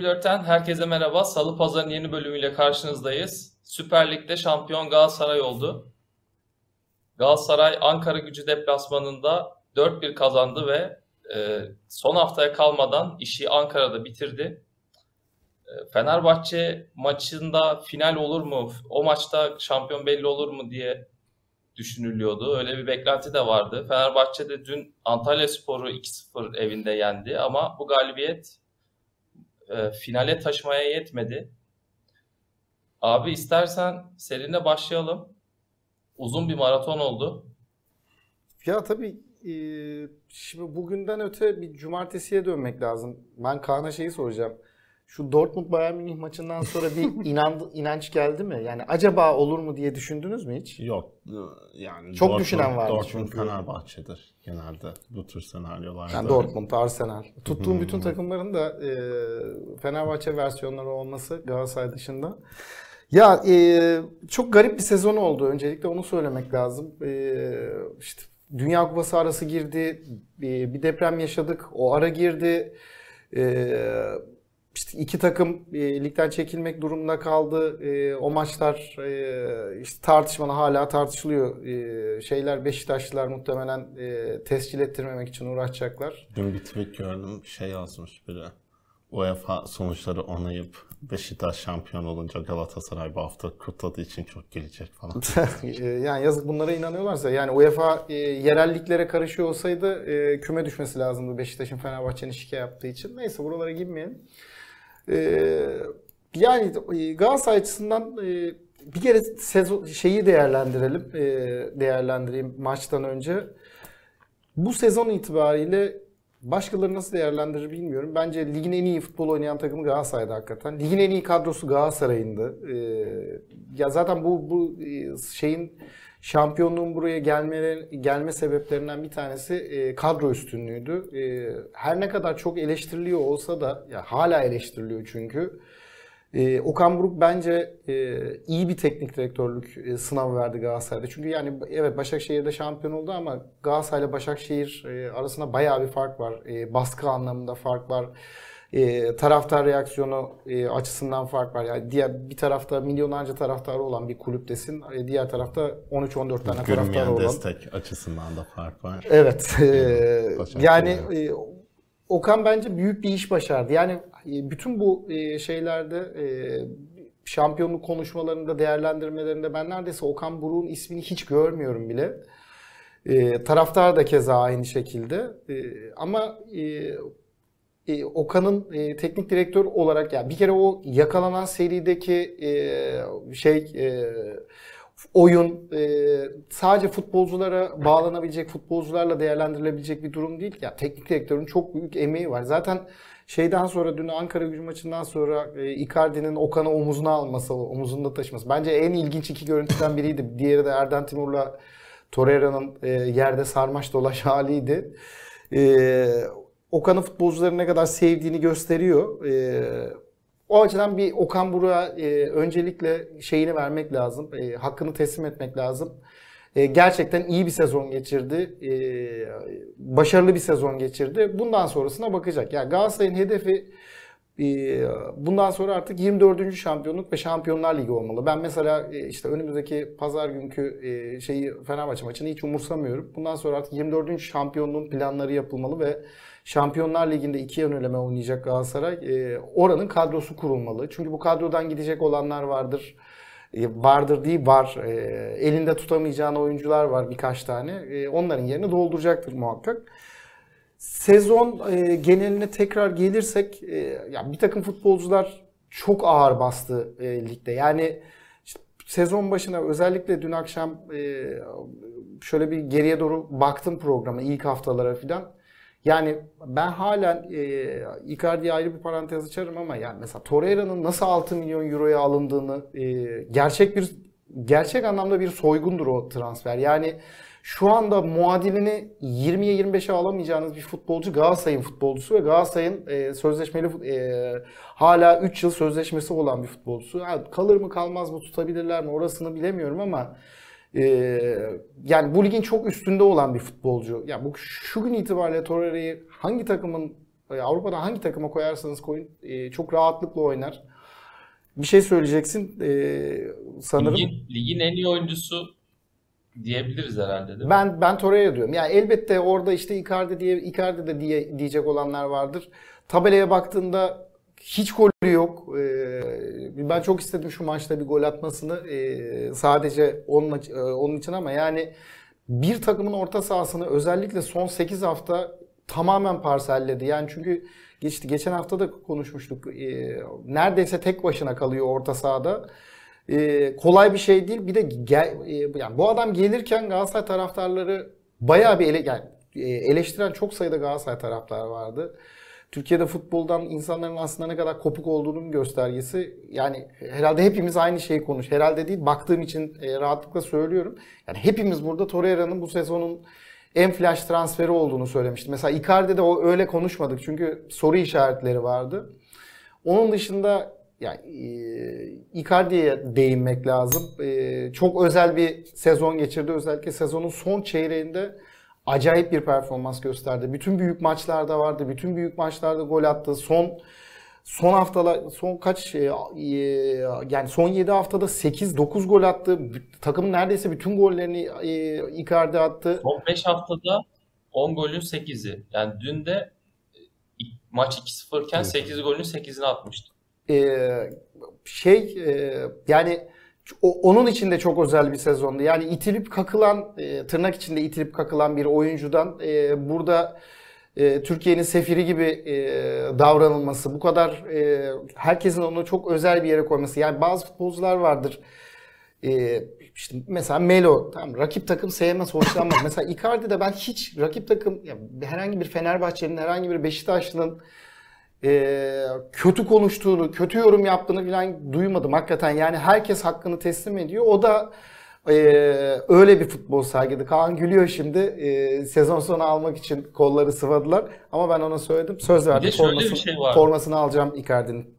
E24'ten herkese merhaba. Salı Pazar'ın yeni bölümüyle karşınızdayız. Süper Lig'de şampiyon Galatasaray oldu. Galatasaray Ankara gücü deplasmanında 4-1 kazandı ve e, son haftaya kalmadan işi Ankara'da bitirdi. E, Fenerbahçe maçında final olur mu? O maçta şampiyon belli olur mu diye düşünülüyordu. Öyle bir beklenti de vardı. Fenerbahçe de dün Antalya Sporu 2-0 evinde yendi ama bu galibiyet e, finale taşımaya yetmedi. Abi istersen seninle başlayalım. Uzun bir maraton oldu. Ya tabii e, şimdi bugünden öte bir cumartesiye dönmek lazım. Ben Kaan'a şeyi soracağım. Şu Dortmund Bayern Münih maçından sonra bir inan, inanç geldi mi? Yani acaba olur mu diye düşündünüz mü hiç? Yok. Yani Çok düşünen vardı Dortmund çünkü. Fenerbahçe'dir genelde bu tür senaryolarda. Yani Dortmund, Arsenal. Tuttuğum bütün takımların da e, Fenerbahçe versiyonları olması Galatasaray dışında. Ya e, çok garip bir sezon oldu. Öncelikle onu söylemek lazım. E, işte Dünya Kupası arası girdi. Bir, bir deprem yaşadık. O ara girdi. E, işte iki takım e, ligden çekilmek durumunda kaldı. E, o maçlar e, işte tartışmalı hala tartışılıyor. E, şeyler Beşiktaşlılar muhtemelen e, tescil ettirmemek için uğraşacaklar. Dün bir tweet gördüm şey yazmış biri. UEFA sonuçları onayıp Beşiktaş şampiyon olunca Galatasaray bu hafta kutladığı için çok gelecek falan. E, yani yazık bunlara inanıyorlarsa yani UEFA e, yerelliklere karışıyor olsaydı e, küme düşmesi lazımdı Beşiktaş'ın Fenerbahçe'nin şike yaptığı için. Neyse buralara girmeyelim. E, yani e, Galatasaray açısından e, bir kere sezon şeyi değerlendirelim. E, değerlendireyim maçtan önce. Bu sezon itibariyle başkaları nasıl değerlendirir bilmiyorum. Bence ligin en iyi futbol oynayan takımı Galatasaray'da hakikaten. Ligin en iyi kadrosu Galatasaray'ındı. Ee, ya zaten bu bu şeyin şampiyonluğun buraya gelme gelme sebeplerinden bir tanesi e, kadro üstünlüğüydü. E, her ne kadar çok eleştiriliyor olsa da ya hala eleştiriliyor çünkü. E, Okan Buruk bence e, iyi bir teknik direktörlük e, sınavı verdi Galatasaray'da. Çünkü yani evet Başakşehir'de şampiyon oldu ama Galatasaray ile Başakşehir e, arasında bayağı bir fark var. E, baskı anlamında fark var. E, taraftar reaksiyonu e, açısından fark var. Yani diğer bir tarafta milyonlarca taraftarı olan bir kulüptesin. E, diğer tarafta 13-14 tane taraftarı olan. destek açısından da fark var. Evet. e, yani e, Okan bence büyük bir iş başardı. Yani e, bütün bu e, şeylerde e, şampiyonluk konuşmalarında, değerlendirmelerinde ben neredeyse Okan Buruk'un ismini hiç görmüyorum bile. E, taraftar da keza aynı şekilde. E, ama e, e, Okan'ın e, teknik direktör olarak yani bir kere o yakalanan serideki e, şey e, oyun e, sadece futbolculara bağlanabilecek, futbolcularla değerlendirilebilecek bir durum değil. Ya teknik direktörün çok büyük emeği var. Zaten şeyden sonra dün Ankara Gücü maçından sonra e, Icardi'nin Okan'ı omuzuna alması, omuzunda taşıması. Bence en ilginç iki görüntüden biriydi. Diğeri de Erden Timur'la Torreira'nın e, yerde sarmaş dolaş haliydi. E, Okan'ın futbolcuları ne kadar sevdiğini gösteriyor. E, o açıdan bir Okan Buruk'a e, öncelikle şeyini vermek lazım. E, hakkını teslim etmek lazım. E, gerçekten iyi bir sezon geçirdi. E, başarılı bir sezon geçirdi. Bundan sonrasına bakacak. Yani Galatasaray'ın hedefi e, bundan sonra artık 24. şampiyonluk ve Şampiyonlar Ligi olmalı. Ben mesela e, işte önümüzdeki pazar günkü e, şeyi Fenerbahçe maçını hiç umursamıyorum. Bundan sonra artık 24. şampiyonluğun planları yapılmalı ve Şampiyonlar Ligi'nde iki yöneleme oynayacak Galatasaray. E, oranın kadrosu kurulmalı. Çünkü bu kadrodan gidecek olanlar vardır. E, vardır değil var. E, elinde tutamayacağın oyuncular var birkaç tane. E, onların yerini dolduracaktır muhakkak. Sezon e, geneline tekrar gelirsek e, ya bir takım futbolcular çok ağır bastı e, ligde. Yani işte sezon başına özellikle dün akşam e, şöyle bir geriye doğru baktım programa ilk haftalara filan. Yani ben halen e, Icardi'ye ayrı bir parantez açarım ama yani mesela Torreira'nın nasıl 6 milyon euroya alındığını e, gerçek bir gerçek anlamda bir soygundur o transfer. Yani şu anda muadilini 20'ye 25'e alamayacağınız bir futbolcu Galatasaray'ın futbolcusu ve Galatasaray'ın e, sözleşmeli e, hala 3 yıl sözleşmesi olan bir futbolcusu. Ha, kalır mı kalmaz mı tutabilirler mi orasını bilemiyorum ama e, yani bu ligin çok üstünde olan bir futbolcu. Ya bu şu gün itibariyle Torreira'yı hangi takımın E, Avrupa'da hangi takıma koyarsanız koyun e, çok rahatlıkla oynar. Bir şey söyleyeceksin e, sanırım. Ligin, ligin en iyi oyuncusu diyebiliriz herhalde değil mi? Ben ben Torreira diyorum. Yani elbette orada işte Icardi diye Icardi de diye diyecek olanlar vardır. Tabelaya baktığında hiç golü yok. Ee, ben çok istedim şu maçta bir gol atmasını. Ee, sadece onun e, onun için ama yani bir takımın orta sahasını özellikle son 8 hafta tamamen parselledi. Yani çünkü geçti geçen hafta da konuşmuştuk. Ee, neredeyse tek başına kalıyor orta sahada. Ee, kolay bir şey değil. Bir de gel, e, yani bu adam gelirken Galatasaray taraftarları bayağı bir ele, yani e, eleştiren çok sayıda Galatasaray taraftarı vardı. Türkiye'de futboldan insanların aslında ne kadar kopuk olduğunun göstergesi. Yani herhalde hepimiz aynı şeyi konuş. Herhalde değil, baktığım için e, rahatlıkla söylüyorum. Yani hepimiz burada Torreira'nın bu sezonun en flash transferi olduğunu söylemiştim. Mesela Icardi'de o öyle konuşmadık çünkü soru işaretleri vardı. Onun dışında yani e, Icardi'ye değinmek lazım. E, çok özel bir sezon geçirdi. Özellikle sezonun son çeyreğinde acayip bir performans gösterdi. Bütün büyük maçlarda vardı. Bütün büyük maçlarda gol attı. Son son haftalar son kaç e, yani son 7 haftada 8 9 gol attı. Takımın neredeyse bütün gollerini e, Icardi attı. Son 5 haftada 10 golün 8'i. Yani dün de maç 2-0 iken 8 golün 8'ini atmıştı. Ee, şey e, yani onun için de çok özel bir sezondu. Yani itilip kakılan, e, tırnak içinde itilip kakılan bir oyuncudan e, burada e, Türkiye'nin sefiri gibi e, davranılması, bu kadar e, herkesin onu çok özel bir yere koyması. Yani bazı futbolcular vardır. E, işte mesela Melo, tamam, rakip takım sevmez, hoşlanmaz. mesela Icardi'de ben hiç rakip takım, yani herhangi bir Fenerbahçe'nin, herhangi bir Beşiktaşlı'nın e, kötü konuştuğunu, kötü yorum yaptığını falan duymadım hakikaten. Yani herkes hakkını teslim ediyor. O da e, öyle bir futbol sergiledi. Kaan gülüyor şimdi. E, sezon sonu almak için kolları sıvadılar. Ama ben ona söyledim. Söz verdim. Formasını, şey formasını alacağım Icardi'nin.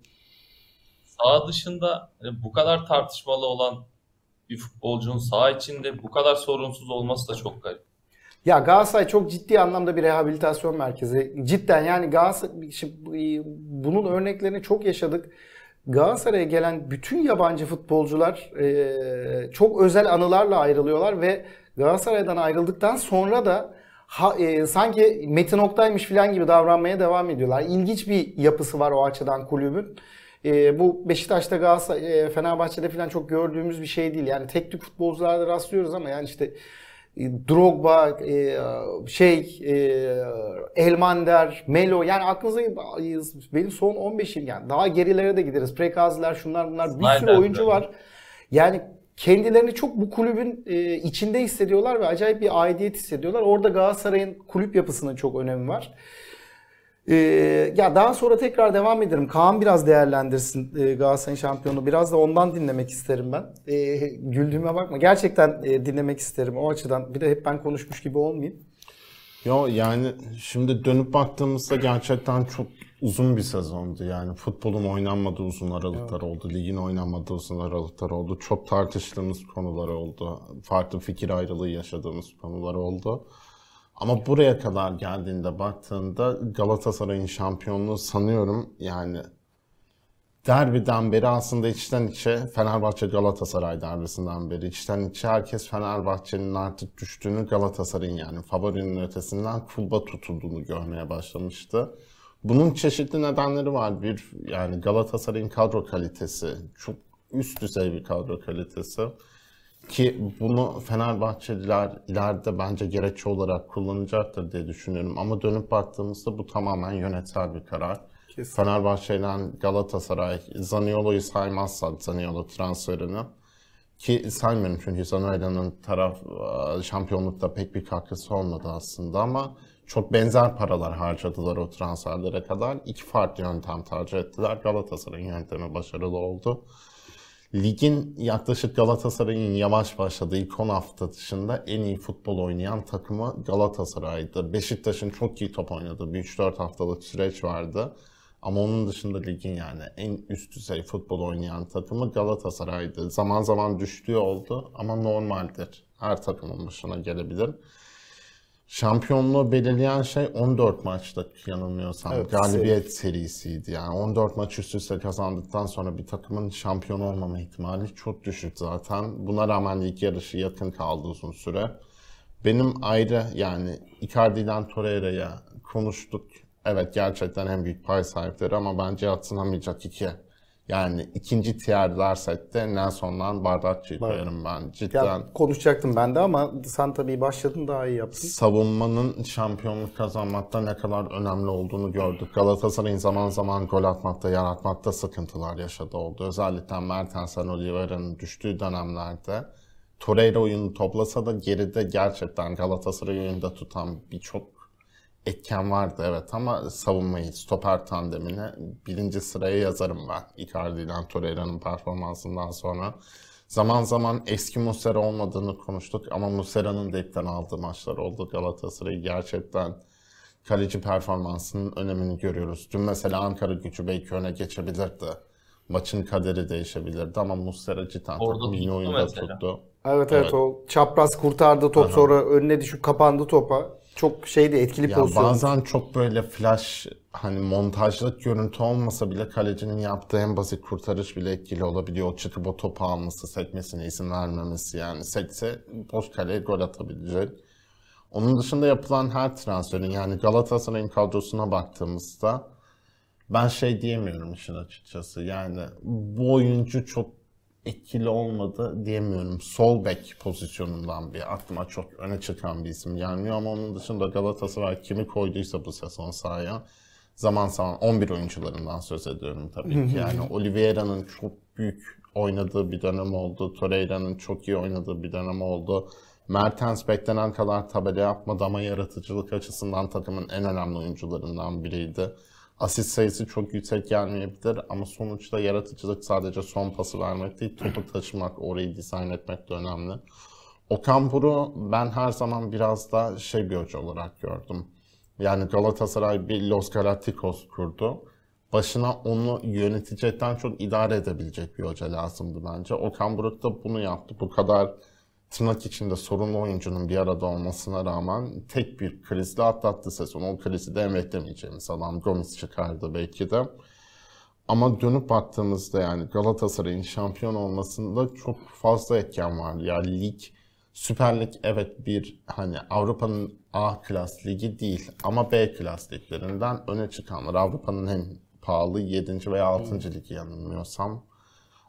Sağ dışında hani bu kadar tartışmalı olan bir futbolcunun sağ içinde bu kadar sorunsuz olması da çok garip. Ya Galatasaray çok ciddi anlamda bir rehabilitasyon merkezi. Cidden yani Galatasaray bunun örneklerini çok yaşadık. Galatasaray'a gelen bütün yabancı futbolcular e, çok özel anılarla ayrılıyorlar ve Galatasaray'dan ayrıldıktan sonra da ha, e, sanki Metin Oktay'mış falan gibi davranmaya devam ediyorlar. İlginç bir yapısı var o açıdan kulübün. E, bu Beşiktaş'ta Galatasaray, e, Fenerbahçe'de falan çok gördüğümüz bir şey değil. Yani tek tük futbolcularda rastlıyoruz ama yani işte e, Drogba, e, şey, e, Elmander, Melo yani aklınıza benim son 15 yıl yani daha gerilere de gideriz. Prekaziler şunlar bunlar bir sürü oyuncu var. Yani kendilerini çok bu kulübün içinde hissediyorlar ve acayip bir aidiyet hissediyorlar. Orada Galatasaray'ın kulüp yapısının çok önemi var. Ee, ya daha sonra tekrar devam ederim. Kaan biraz değerlendirsin e, Galatasaray'ın şampiyonu. Biraz da ondan dinlemek isterim ben. E, güldüğüme bakma. Gerçekten e, dinlemek isterim o açıdan. Bir de hep ben konuşmuş gibi olmayayım. Yo yani şimdi dönüp baktığımızda gerçekten çok uzun bir sezondu. Yani futbolun oynanmadığı uzun aralıklar evet. oldu. Ligin oynanmadığı uzun aralıklar oldu. Çok tartıştığımız konular oldu. Farklı fikir ayrılığı yaşadığımız konular oldu. Ama buraya kadar geldiğinde baktığında Galatasaray'ın şampiyonluğu sanıyorum yani derbiden beri aslında içten içe Fenerbahçe Galatasaray derbisinden beri içten içe herkes Fenerbahçe'nin artık düştüğünü Galatasaray'ın yani favorinin ötesinden kulba tutulduğunu görmeye başlamıştı. Bunun çeşitli nedenleri var. Bir yani Galatasaray'ın kadro kalitesi çok üst düzey bir kadro kalitesi. Ki bunu Fenerbahçeliler ileride bence gerekçe olarak kullanacaktır diye düşünüyorum. Ama dönüp baktığımızda bu tamamen yönetsel bir karar. Kesinlikle. Fenerbahçe ile Galatasaray, Zaniolo'yu saymazsak Zaniolo transferini ki saymıyorum çünkü Zaniolo'nun taraf e, şampiyonlukta pek bir katkısı olmadı aslında ama çok benzer paralar harcadılar o transferlere kadar. İki farklı yöntem tercih ettiler. Galatasaray'ın yöntemi başarılı oldu. Ligin yaklaşık Galatasaray'ın yavaş başladığı ilk 10 hafta dışında en iyi futbol oynayan takımı Galatasaray'dı. Beşiktaş'ın çok iyi top oynadığı bir 3-4 haftalık süreç vardı. Ama onun dışında ligin yani en üst düzey futbol oynayan takımı Galatasaray'dı. Zaman zaman düştüğü oldu ama normaldir. Her takımın başına gelebilir. Şampiyonluğu belirleyen şey 14 maçta yanılmıyorsam Evet, galibiyet serisiydi. Yani 14 maç üst üste kazandıktan sonra bir takımın şampiyon olmama ihtimali çok düşük zaten. Buna rağmen lig yarışı yakın kaldı uzun süre. Benim ayrı yani Icardi'den Torreira'ya konuştuk. Evet gerçekten en büyük pay sahipleri ama bence atınamayacak iki. Yani ikinci tier dersek de Nelson'dan Bardakçı'yı koyarım ben. Cidden Ya, konuşacaktım ben de ama sen tabii başladın daha iyi yaptın. savunmanın şampiyonluk kazanmakta ne kadar önemli olduğunu gördük. Galatasaray'ın zaman zaman gol atmakta, yaratmakta sıkıntılar yaşadı oldu. Özellikle Mertens'en Oliveira'nın düştüğü dönemlerde Torreira oyunu toplasa da geride gerçekten Galatasaray oyunda tutan birçok etken vardı evet ama savunmayı, stoper tandemini birinci sıraya yazarım ben. Icardi ile Torreira'nın performansından sonra. Zaman zaman eski Muslera olmadığını konuştuk ama Muslera'nın da ipten aldığı maçlar oldu. Galatasaray'ı gerçekten kaleci performansının önemini görüyoruz. Dün mesela Ankara gücü belki öne geçebilirdi. Maçın kaderi değişebilirdi ama Muslera cidden Orada iyi tuttu oyunda tuttu. Evet, evet o çapraz kurtardı top sonra önüne düşüp kapandı topa. Çok şeydi etkili Ya pozisyon. bazen çok böyle flash hani montajlık görüntü olmasa bile kalecinin yaptığı en basit kurtarış bile etkili olabiliyor. O çıkıp o topu alması, sekmesine izin vermemesi yani. Sekse boş kaleye gol atabilecek. Onun dışında yapılan her transferin yani Galatasaray'ın kadrosuna baktığımızda ben şey diyemiyorum işin açıkçası. Yani bu oyuncu çok etkili olmadı diyemiyorum. Sol bek pozisyonundan bir aklıma çok öne çıkan bir isim gelmiyor ama onun dışında Galatasaray kimi koyduysa bu sezon sahaya zaman zaman 11 oyuncularından söz ediyorum tabii ki. Yani Oliveira'nın çok büyük oynadığı bir dönem oldu. Torreira'nın çok iyi oynadığı bir dönem oldu. Mertens beklenen kadar tabela yapmadı ama yaratıcılık açısından takımın en önemli oyuncularından biriydi. Asist sayısı çok yüksek gelmeyebilir ama sonuçta yaratıcılık sadece son pası vermek değil, topu taşımak, orayı dizayn etmek de önemli. Okan Buruk'u ben her zaman biraz da şey bir hoca olarak gördüm. Yani Galatasaray bir Los Galacticos kurdu. Başına onu yönetecekten çok idare edebilecek bir hoca lazımdı bence. Okan Buruk da bunu yaptı. Bu kadar tırnak içinde sorunlu oyuncunun bir arada olmasına rağmen tek bir krizle atlattı sezonu. O krizi de emeklemeyeceğimiz adam Gomis çıkardı belki de. Ama dönüp baktığımızda yani Galatasaray'ın şampiyon olmasında çok fazla etken var. Yani lig, Süper Lig evet bir hani Avrupa'nın A klas ligi değil ama B klas liglerinden öne çıkanlar. Avrupa'nın en pahalı 7. veya 6. ligi yanılmıyorsam.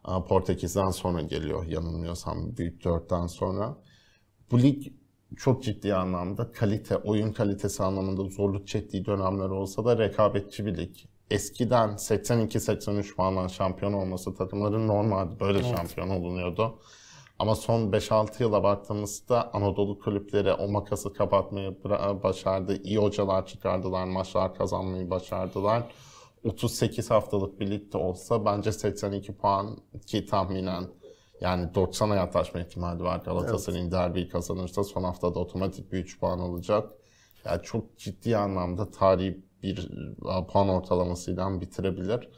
Portekiz'den sonra geliyor yanılmıyorsam büyük dörtten sonra. Bu lig çok ciddi anlamda kalite, oyun kalitesi anlamında zorluk çektiği dönemler olsa da rekabetçi bir lig. Eskiden 82-83 puandan şampiyon olması takımların normaldi. Böyle şampiyon olunuyordu. Ama son 5-6 yıla baktığımızda Anadolu kulüpleri o makası kapatmayı başardı. İyi hocalar çıkardılar, maçlar kazanmayı başardılar. 38 haftalık bir olsa bence 82 puan ki tahminen yani 90'a yaklaşma ihtimali var. Galatasaray'ın derbiyi kazanırsa son haftada otomatik bir 3 puan alacak. Yani çok ciddi anlamda tarihi bir e, puan ortalamasıyla bitirebilir.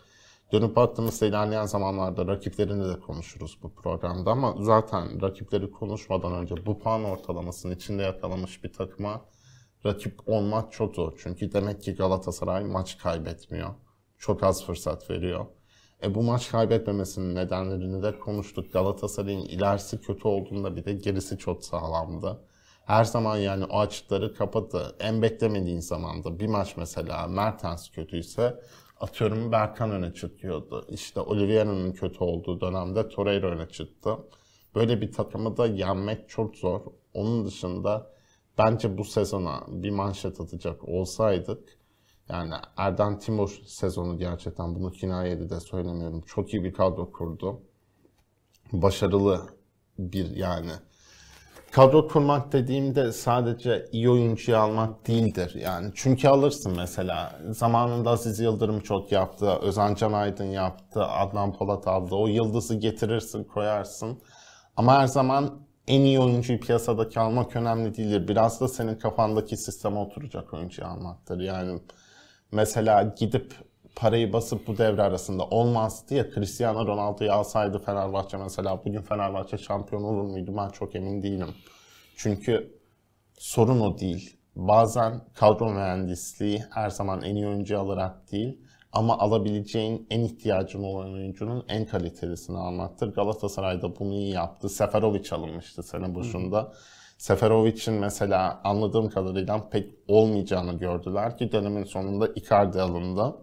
Dönüp baktığımızda ilerleyen zamanlarda rakiplerini de konuşuruz bu programda ama zaten rakipleri konuşmadan önce bu puan ortalamasının içinde yakalamış bir takıma rakip olmak çok zor. Çünkü demek ki Galatasaray maç kaybetmiyor. Çok az fırsat veriyor. E bu maç kaybetmemesinin nedenlerini de konuştuk. Galatasaray'ın ilerisi kötü olduğunda bir de gerisi çok sağlamdı. Her zaman yani o açıkları kapadı. En beklemediğin zamanda bir maç mesela Mertens kötüyse atıyorum Berkan öne çıkıyordu. İşte Oliveira'nın kötü olduğu dönemde Torreira öne çıktı. Böyle bir takımı da yenmek çok zor. Onun dışında bence bu sezona bir manşet atacak olsaydık yani Erden Timur sezonu gerçekten bunu kinayeli de söylemiyorum. Çok iyi bir kadro kurdu. Başarılı bir yani. Kadro kurmak dediğimde sadece iyi oyuncuyu almak değildir. Yani çünkü alırsın mesela. Zamanında Aziz Yıldırım çok yaptı, Özcan Can Aydın yaptı, Adnan Polat aldı. O yıldızı getirirsin, koyarsın. Ama her zaman en iyi oyuncuyu piyasadaki almak önemli değildir. Biraz da senin kafandaki sisteme oturacak oyuncuyu almaktır. Yani mesela gidip parayı basıp bu devre arasında olmaz diye Cristiano Ronaldo'yu alsaydı Fenerbahçe mesela bugün Fenerbahçe şampiyon olur muydu ben çok emin değilim. Çünkü sorun o değil. bazen kadro mühendisliği her zaman en iyi oyuncu alarak değil ama alabileceğin en ihtiyacın olan oyuncunun en kalitelisini almaktır. Galatasaray'da bunu iyi yaptı. Seferovic alınmıştı sene başında. Seferovic'in mesela anladığım kadarıyla pek olmayacağını gördüler ki dönemin sonunda Icardi alındı.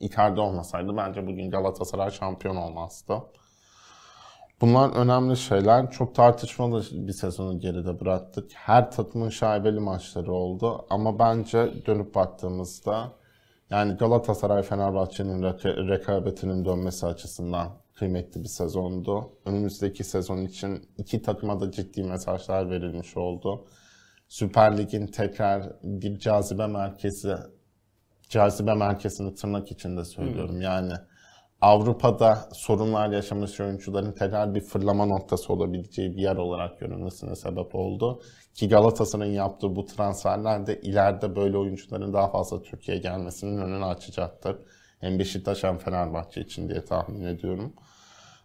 Icardi olmasaydı bence bugün Galatasaray şampiyon olmazdı. Bunlar önemli şeyler. Çok tartışmalı bir sezonu geride bıraktık. Her takımın şaibeli maçları oldu. Ama bence dönüp baktığımızda yani Galatasaray Fenerbahçe'nin reka- rekabetinin dönmesi açısından kıymetli bir sezondu. Önümüzdeki sezon için iki takıma da ciddi mesajlar verilmiş oldu. Süper Lig'in tekrar bir cazibe merkezi cazibe merkezini tırnak içinde söylüyorum. Yani Avrupa'da sorunlar yaşamış oyuncuların tekrar bir fırlama noktası olabileceği bir yer olarak görünmesine sebep oldu. Ki Galatasaray'ın yaptığı bu transferler de ileride böyle oyuncuların daha fazla Türkiye'ye gelmesinin önünü açacaktır. Hem Beşiktaş hem Fenerbahçe için diye tahmin ediyorum.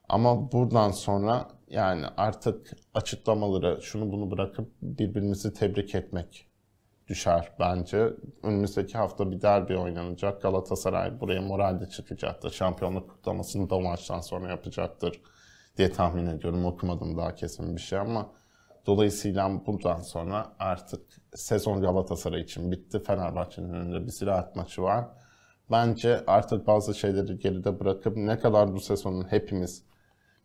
Ama buradan sonra yani artık açıklamaları şunu bunu bırakıp birbirimizi tebrik etmek düşer bence. Önümüzdeki hafta bir derbi oynanacak. Galatasaray buraya moralde çıkacaktır. Şampiyonluk kutlamasını da maçtan sonra yapacaktır diye tahmin ediyorum. Okumadım daha kesin bir şey ama dolayısıyla buradan sonra artık sezon Galatasaray için bitti. Fenerbahçe'nin önünde bir silah maçı var. Bence artık bazı şeyleri geride bırakıp ne kadar bu sezonun hepimiz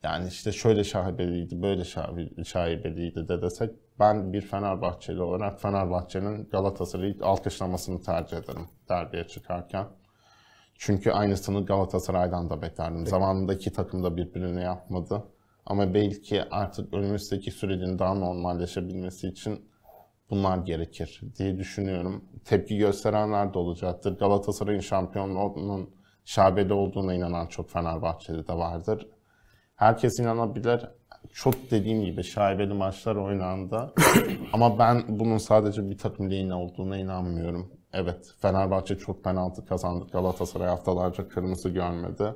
yani işte şöyle şaibeliydi, böyle şaib- şaibeliydi de desek ben bir Fenerbahçeli olarak Fenerbahçe'nin Galatasaray'ı alkışlamasını tercih ederim derbiye çıkarken. Çünkü aynısını Galatasaray'dan da beklerdim. Zamanında iki takım da birbirini yapmadı. Ama belki artık önümüzdeki sürecin daha normalleşebilmesi için bunlar gerekir diye düşünüyorum. Tepki gösterenler de olacaktır. Galatasaray'ın şampiyonluğunun şabede olduğuna inanan çok Fenerbahçeli de vardır. Herkes inanabilir. Çok dediğim gibi şaibeli maçlar oynandı. Ama ben bunun sadece bir takım lehine olduğuna inanmıyorum. Evet, Fenerbahçe çok penaltı kazandı. Galatasaray haftalarca kırmızı görmedi.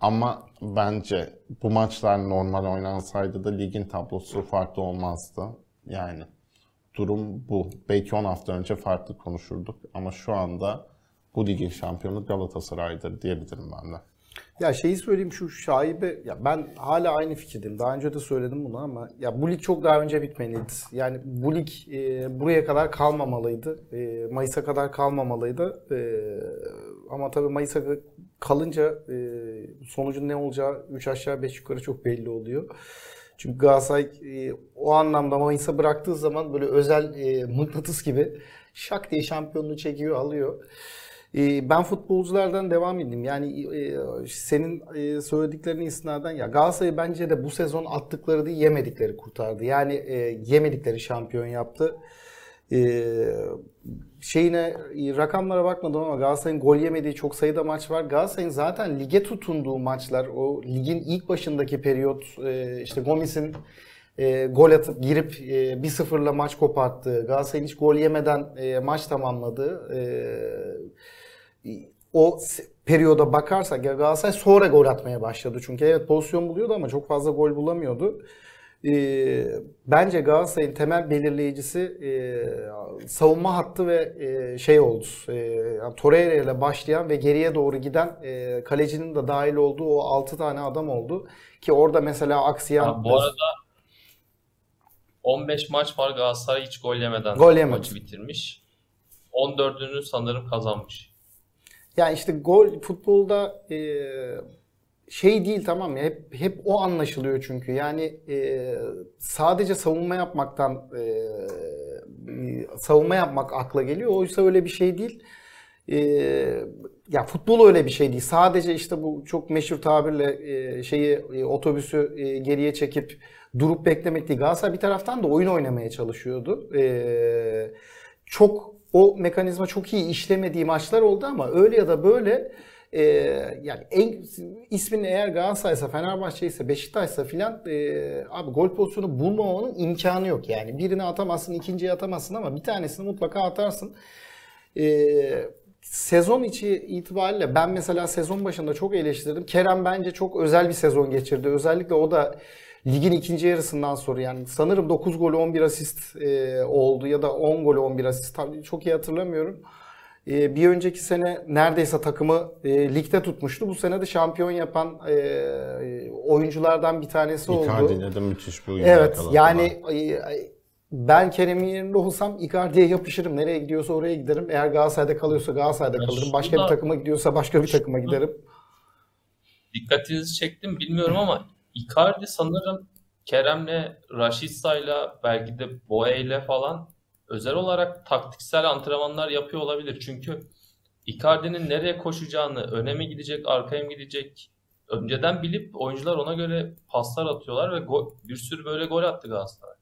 Ama bence bu maçlar normal oynansaydı da ligin tablosu farklı olmazdı. Yani durum bu. Belki 10 hafta önce farklı konuşurduk ama şu anda bu ligin şampiyonu Galatasaray'dır diyebilirim ben de. Ya şeyi söyleyeyim şu şaibe ya ben hala aynı fikirdeyim. Daha önce de söyledim bunu ama ya bu lig çok daha önce bitmeliydi. Yani bu lig e, buraya kadar kalmamalıydı. E, Mayıs'a kadar kalmamalıydı. E, ama tabii Mayıs'a kalınca e, sonucun ne olacağı 3 aşağı 5 yukarı çok belli oluyor. Çünkü Galatasaray e, o anlamda Mayıs'a bıraktığı zaman böyle özel e, mıknatıs gibi şak diye şampiyonluğu çekiyor, alıyor. E, ben futbolculardan devam edeyim. Yani e, senin e, söylediklerine istinaden ya Galatasaray bence de bu sezon attıkları değil yemedikleri kurtardı. Yani e, yemedikleri şampiyon yaptı. E, şeyine e, rakamlara bakmadım ama Galatasaray'ın gol yemediği çok sayıda maç var. Galatasaray'ın zaten lige tutunduğu maçlar o ligin ilk başındaki periyot e, işte Gomis'in e, gol atıp girip e, 1-0'la maç koparttığı, Galatasaray'ın hiç gol yemeden maç tamamladığı o periyoda bakarsak ya Galatasaray sonra gol atmaya başladı. Çünkü evet pozisyon buluyordu ama çok fazla gol bulamıyordu. Ee, bence Galatasaray'ın temel belirleyicisi e, savunma hattı ve e, şey oldu. E, yani Torreira ile başlayan ve geriye doğru giden e, kalecinin de dahil olduğu o 6 tane adam oldu. Ki orada mesela aksayan Ya bu arada 15 maç var Galatasaray hiç gol yemeden Gol yemedi. maçı bitirmiş. 14'ünü sanırım kazanmış. Yani işte gol futbolda e, şey değil tamam ya hep hep o anlaşılıyor çünkü yani e, sadece savunma yapmaktan e, savunma yapmak akla geliyor oysa öyle bir şey değil. E, ya futbol öyle bir şey değil. Sadece işte bu çok meşhur tabirle e, şeyi e, otobüsü e, geriye çekip durup beklemek değil. Galatasaray bir taraftan da oyun oynamaya çalışıyordu. E, çok o mekanizma çok iyi işlemediği maçlar oldu ama öyle ya da böyle e, yani en ismin eğer Galatasaray'sa, Fenerbahçe'yse, Beşiktaş'sa filan e, abi gol pozisyonu bulmamanın imkanı yok yani. Birini atamazsın, ikinciyi atamazsın ama bir tanesini mutlaka atarsın. E, sezon içi itibariyle ben mesela sezon başında çok eleştirdim. Kerem bence çok özel bir sezon geçirdi. Özellikle o da ligin ikinci yarısından sonra yani sanırım 9 gol 11 asist e, oldu ya da 10 gol 11 asist tabii çok iyi hatırlamıyorum. E, bir önceki sene neredeyse takımı e, ligde tutmuştu. Bu sene de şampiyon yapan e, oyunculardan bir tanesi oldu. Icardi'ne de müthiş bir Evet yani e, ben Kerem'in yerinde olsam Icardi'ye yapışırım. Nereye gidiyorsa oraya giderim. Eğer Galatasaray'da kalıyorsa Galatasaray'da Ya kalırım. Başka bir şurada- takıma gidiyorsa başka bir takıma giderim. Dikkatinizi çektim bilmiyorum ama Icardi sanırım Kerem'le, Raşitsa'yla belki de Boye'yle falan özel olarak taktiksel antrenmanlar yapıyor olabilir. Çünkü Icardi'nin nereye koşacağını, öne mi gidecek, arkaya mı gidecek önceden bilip oyuncular ona göre paslar atıyorlar ve gol- bir sürü böyle gol attı Galatasaray.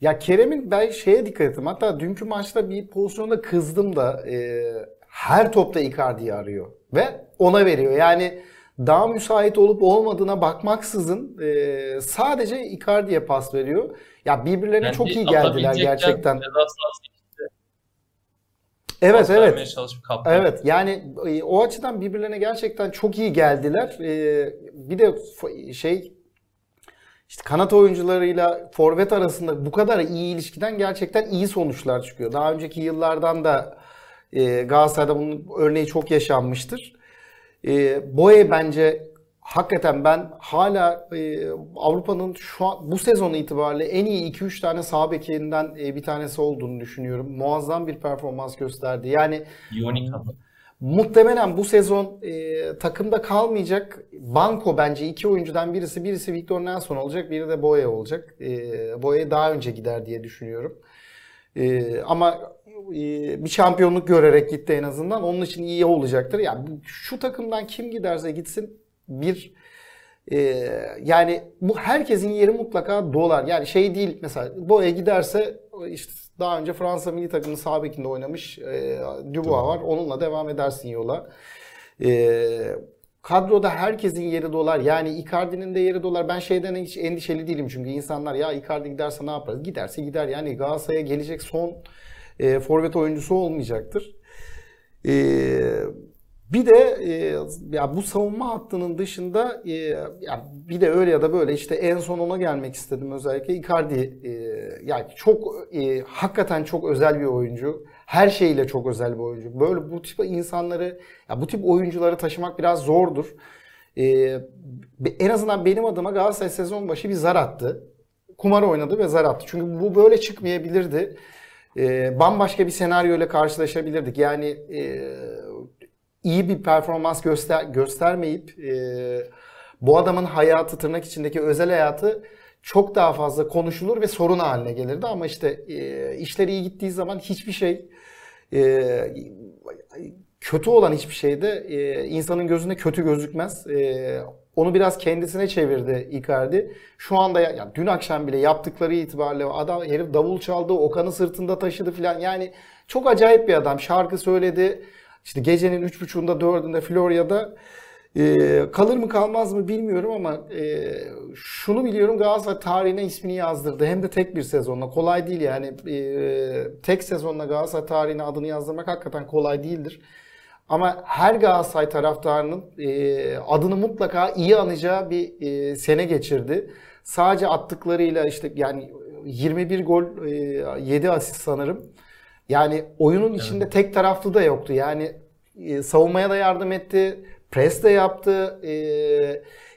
Ya Kerem'in ben şeye dikkat ettim. Hatta dünkü maçta bir pozisyonda kızdım da e, her topta Icardi'yi arıyor ve ona veriyor. Yani daha müsait olup olmadığına bakmaksızın e, sadece Icardi'ye pas veriyor. Ya birbirlerine Yani çok iyi geldiler gerçekten. Evet evet. Evet yani e, o açıdan birbirlerine gerçekten çok iyi geldiler. E, bir de şey işte kanat oyuncularıyla forvet arasında bu kadar iyi ilişkiden gerçekten iyi sonuçlar çıkıyor. Daha önceki yıllardan da e, Galatasaray'da bunun örneği çok yaşanmıştır. E, Boye bence hakikaten ben hala e, Avrupa'nın şu an bu sezon itibariyle en iyi 2-3 tane sağ bekinden e, bir tanesi olduğunu düşünüyorum. Muazzam bir performans gösterdi. Yani Yonika'da. Muhtemelen bu sezon e, takımda kalmayacak. Banko bence iki oyuncudan birisi. Birisi Victor Nelson olacak, biri de Boye olacak. E, Boye daha önce gider diye düşünüyorum. E, ama e, bir şampiyonluk görerek gitti en azından. Onun için iyi olacaktır. Yani şu takımdan kim giderse gitsin bir e, yani bu herkesin yeri mutlaka dolar. Yani şey değil mesela Boye giderse işte daha önce Fransa milli takımının sağ bekinde oynamış e, Dubois var. Onunla devam edersin yola. E, kadroda herkesin yeri dolar. Yani Icardi'nin de yeri dolar. Ben şeyden hiç endişeli değilim çünkü insanlar ya Icardi giderse ne yaparız? Giderse gider. Yani Galatasaray'a gelecek son e, forvet oyuncusu olmayacaktır. E, bir de e, ya bu savunma hattının dışında e, ya bir de öyle ya da böyle işte en son ona gelmek istedim özellikle Icardi e, yani çok e, hakikaten çok özel bir oyuncu. Her şeyle çok özel bir oyuncu. Böyle bu tip insanları ya bu tip oyuncuları taşımak biraz zordur. E, en azından benim adıma Galatasaray sezon başı bir zar attı. Kumar oynadı ve zar attı. Çünkü bu böyle çıkmayabilirdi. E, bambaşka bir senaryo ile karşılaşabilirdik. Yani e, iyi bir performans göster göstermeyip e, bu adamın hayatı tırnak içindeki özel hayatı çok daha fazla konuşulur ve sorun haline gelirdi ama işte e, işler iyi gittiği zaman hiçbir şey e, kötü olan hiçbir şeyde e, insanın gözünde kötü gözükmez. E, onu biraz kendisine çevirdi Icardi. Şu anda ya, ya dün akşam bile yaptıkları itibariyle adam herif davul çaldı, Okan'ı sırtında taşıdı falan. Yani çok acayip bir adam. Şarkı söyledi. İşte gecenin üç buçuğunda dördünde Florya'da e, kalır mı kalmaz mı bilmiyorum ama e, şunu biliyorum Galatasaray tarihine ismini yazdırdı. Hem de tek bir sezonla. Kolay değil yani. E, tek sezonla Galatasaray tarihine adını yazdırmak hakikaten kolay değildir. Ama her Galatasaray taraftarının e, adını mutlaka iyi anacağı bir e, sene geçirdi. Sadece attıklarıyla işte yani 21 gol, e, 7 asist sanırım. Yani oyunun içinde tek taraflı da yoktu. Yani e, savunmaya da yardım etti, pres de yaptı. E,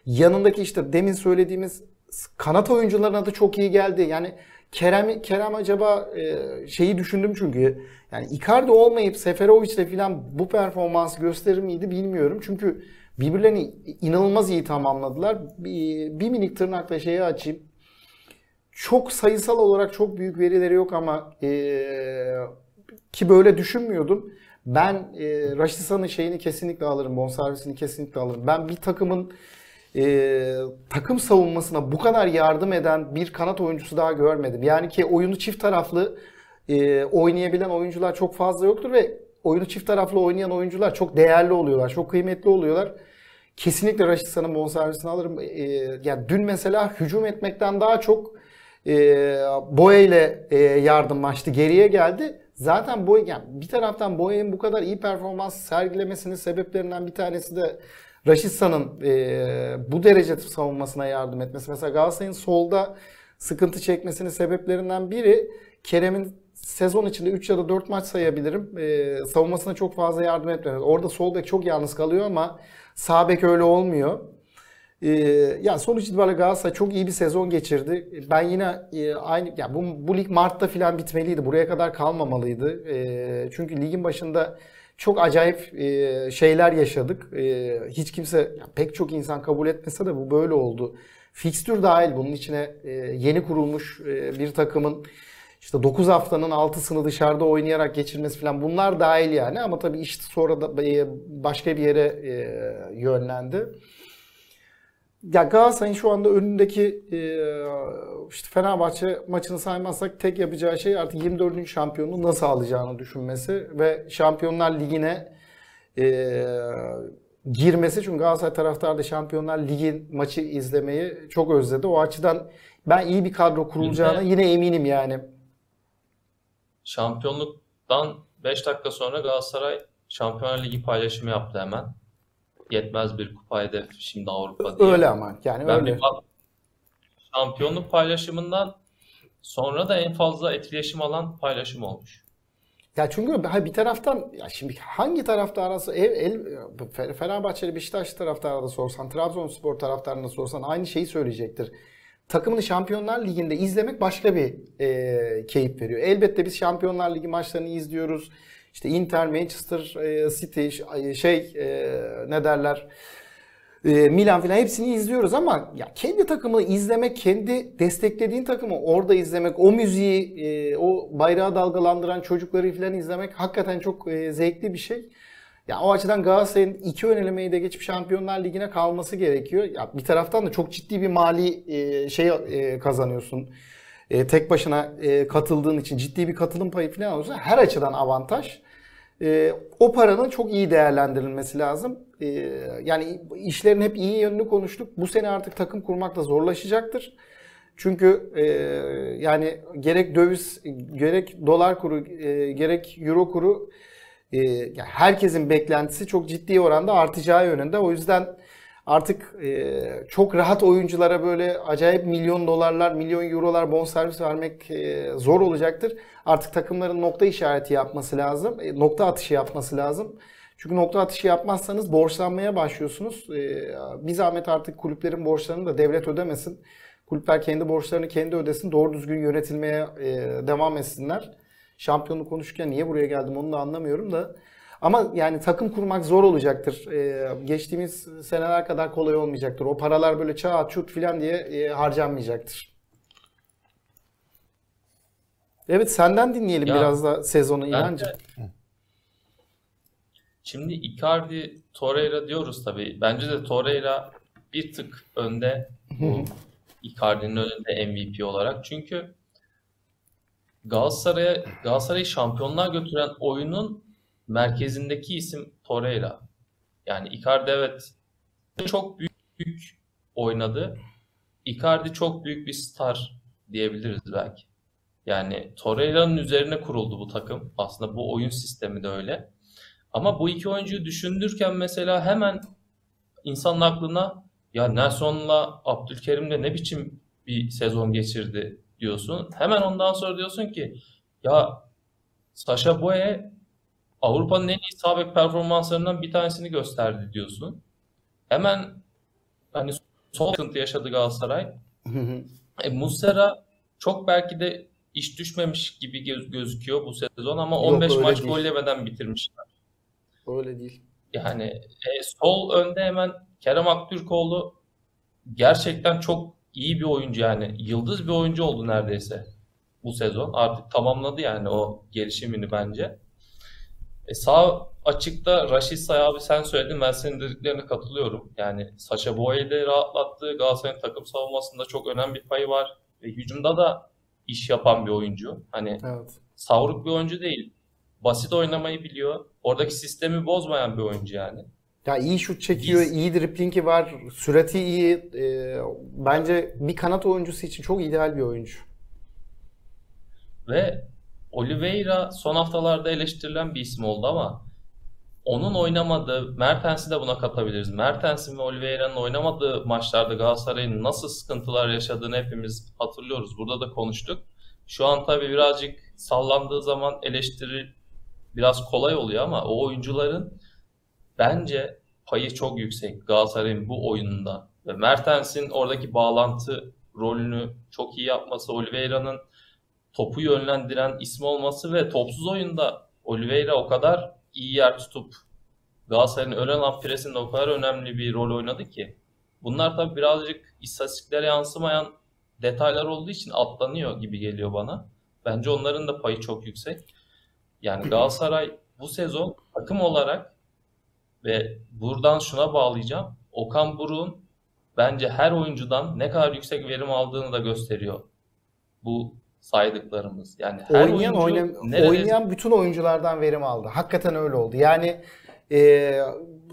yanındaki işte demin söylediğimiz kanat oyuncularına da çok iyi geldi. Yani Kerem Kerem acaba e, şeyi düşündüm çünkü yani Icardi olmayıp Seferovic'le falan bu performans gösterir miydi bilmiyorum. Çünkü birbirlerini inanılmaz iyi tamamladılar. Bir, bir minik tırnakla şeyi açayım. Çok sayısal olarak çok büyük verileri yok ama e, ki böyle düşünmüyordum. Ben e, Raşitsa'nın şeyini kesinlikle alırım, bonservisini kesinlikle alırım. Ben bir takımın e, takım savunmasına bu kadar yardım eden bir kanat oyuncusu daha görmedim. Yani ki oyunu çift taraflı e, oynayabilen oyuncular çok fazla yoktur ve oyunu çift taraflı oynayan oyuncular çok değerli oluyorlar, çok kıymetli oluyorlar. Kesinlikle Raşitsa'nın bonservisini alırım. E, yani dün mesela hücum etmekten daha çok e, Boya ile e, yardımlaştı. Geriye geldi. Zaten Boya yani bir taraftan Boya'nın bu kadar iyi performans sergilemesinin sebeplerinden bir tanesi de Raşitsa'nın e, bu derece savunmasına yardım etmesi. Mesela Galatasaray'ın solda sıkıntı çekmesinin sebeplerinden biri Kerem'in sezon içinde 3 ya da 4 maç sayabilirim. E, savunmasına çok fazla yardım etmemesi. Orada sol bek çok yalnız kalıyor ama sağ bek öyle olmuyor. Ee, ya sonuç itibariyle Galatasaray çok iyi bir sezon geçirdi. Ben yine e, aynı ya bu, bu lig Mart'ta falan bitmeliydi. Buraya kadar kalmamalıydı. E, çünkü ligin başında çok acayip e, şeyler yaşadık. E, hiç kimse pek çok insan kabul etmese de bu böyle oldu. Fikstür dahil bunun içine e, yeni kurulmuş bir takımın işte 9 haftanın 6'sını dışarıda oynayarak geçirmesi falan bunlar dahil yani ama tabii işte sonra da başka bir yere yönlendi. Ya Galatasaray'ın şu anda önündeki e, işte Fenerbahçe maçını saymazsak tek yapacağı şey artık 24. şampiyonluğu nasıl alacağını düşünmesi ve Şampiyonlar Ligi'ne e, girmesi. Çünkü Galatasaray taraftarı da Şampiyonlar Ligi maçı izlemeyi çok özledi. O açıdan ben iyi bir kadro kurulacağına yine eminim yani. Şampiyonluktan 5 dakika sonra Galatasaray Şampiyonlar Ligi paylaşımı yaptı hemen. Yetmez bir kupa hedef şimdi Avrupa diye. Öyle ama yani Ben öyle. bir bak- şampiyonluk paylaşımından sonra da en fazla etkileşim alan paylaşım olmuş. Ya çünkü bir taraftan ya şimdi hangi tarafta arası ev el Fe- Fenerbahçeli Beşiktaş taraftarına da sorsan, Trabzonspor taraftarına da sorsan aynı şeyi söyleyecektir. Takımını Şampiyonlar Ligi'nde izlemek başka bir e, keyif veriyor. Elbette biz Şampiyonlar Ligi maçlarını izliyoruz. İşte Inter, Manchester e, City, şey e, ne derler? e, Milan falan hepsini izliyoruz ama ya kendi takımını izlemek, kendi desteklediğin takımı orada izlemek, o müziği, o bayrağı dalgalandıran çocukları falan izlemek hakikaten çok zevkli bir şey. Ya o açıdan Galatasaray'ın iki ön elemeyi de geçip Şampiyonlar Ligi'ne kalması gerekiyor. Ya bir taraftan da çok ciddi bir mali şey kazanıyorsun. E, tek başına e, katıldığın için ciddi bir katılım payı falan alıyorsun. Her açıdan avantaj. E, o paranın çok iyi değerlendirilmesi lazım. E, yani işlerin hep iyi yönünü konuştuk. Bu sene artık takım kurmak da zorlaşacaktır. Çünkü e, yani gerek döviz, gerek dolar kuru, e, gerek euro kuru e, herkesin beklentisi çok ciddi oranda artacağı yönünde. O yüzden artık e, çok rahat oyunculara böyle acayip milyon dolarlar, milyon eurolar bonservis vermek e, zor olacaktır. Artık takımların nokta işareti yapması lazım. e, nokta atışı yapması lazım. Çünkü nokta atışı yapmazsanız borçlanmaya başlıyorsunuz. E, bir zahmet artık kulüplerin borçlarını da devlet ödemesin. Kulüpler kendi borçlarını kendi ödesin. Doğru düzgün yönetilmeye e, devam etsinler. Şampiyonluk konuşurken niye buraya geldim onu da anlamıyorum da. Ama yani takım kurmak zor olacaktır. Ee, geçtiğimiz seneler kadar kolay olmayacaktır. O paralar böyle çat çut filan diye e, harcanmayacaktır. Evet senden dinleyelim Ya, biraz da sezonu İlhancığım. Şimdi Icardi, Torreira diyoruz tabii. Bence de Torreira bir tık önde bu Icardi'nin önünde MVP olarak. Çünkü Galatasaray'a Galatasaray'ı şampiyonluğa götüren oyunun merkezindeki isim Torreira. Yani Icardi evet çok büyük, oynadı. Icardi çok büyük bir star diyebiliriz belki. Yani Torreira'nın üzerine kuruldu bu takım. Aslında bu oyun sistemi de öyle. Ama bu iki oyuncuyu düşündürken mesela hemen insanın aklına ya Nelson'la Abdülkerim de ne biçim bir sezon geçirdi diyorsun. Hemen ondan sonra diyorsun ki ya Sasha Boye Avrupa'nın en iyi sağ bek performanslarından bir tanesini gösterdi diyorsun. Hemen hani sol sıkıntı yaşadı Galatasaray. E, Muslera çok belki de iş düşmemiş gibi göz- gözüküyor bu sezon ama Yok, 15 öyle maç değil. gol yemeden bitirmişler. Öyle değil. Yani e, sol önde hemen Kerem Aktürkoğlu gerçekten çok iyi bir oyuncu yani. Yıldız bir oyuncu oldu neredeyse bu sezon. Artık tamamladı yani o gelişimini bence. E, sağ açıkta Raşit abi sen söyledin ben senin dediklerine katılıyorum. Yani Sacha Boey'i de rahatlattı. Galatasaray'ın takım savunmasında çok önemli bir payı var. Ve hücumda da iş yapan bir oyuncu. Hani Evet. savruk bir oyuncu değil. Basit oynamayı biliyor. Oradaki sistemi bozmayan bir oyuncu yani. Ya iyi şut çekiyor, Biz- iyi driplingi var, sürati iyi. Ee, bence bir kanat oyuncusu için çok ideal bir oyuncu. Ve Oliveira son haftalarda eleştirilen bir isim oldu ama onun oynamadığı, Mertens'i de buna katabiliriz. Mertens'in ve Oliveira'nın oynamadığı maçlarda Galatasaray'ın nasıl sıkıntılar yaşadığını hepimiz hatırlıyoruz. Burada da konuştuk. Şu an tabii birazcık sallandığı zaman eleştiri biraz kolay oluyor ama o oyuncuların bence payı çok yüksek Galatasaray'ın bu oyununda. Ve Mertens'in oradaki bağlantı rolünü çok iyi yapması, Oliveira'nın topu yönlendiren ismi olması ve topsuz oyunda Oliveira o kadar iyi yer tutup Galatasaray'ın ön alan presinde o kadar önemli bir rol oynadı ki. Bunlar tabii birazcık istatistiklere yansımayan detaylar olduğu için atlanıyor gibi geliyor bana. Bence onların da payı çok yüksek. Yani Galatasaray bu sezon takım olarak ve buradan şuna bağlayacağım. Okan Buruk'un bence her oyuncudan ne kadar yüksek verim aldığını da gösteriyor. Bu saydıklarımız. Yani her oynayan neredeyse- oynayan bütün oyunculardan verim aldı. Hakikaten öyle oldu. Yani e,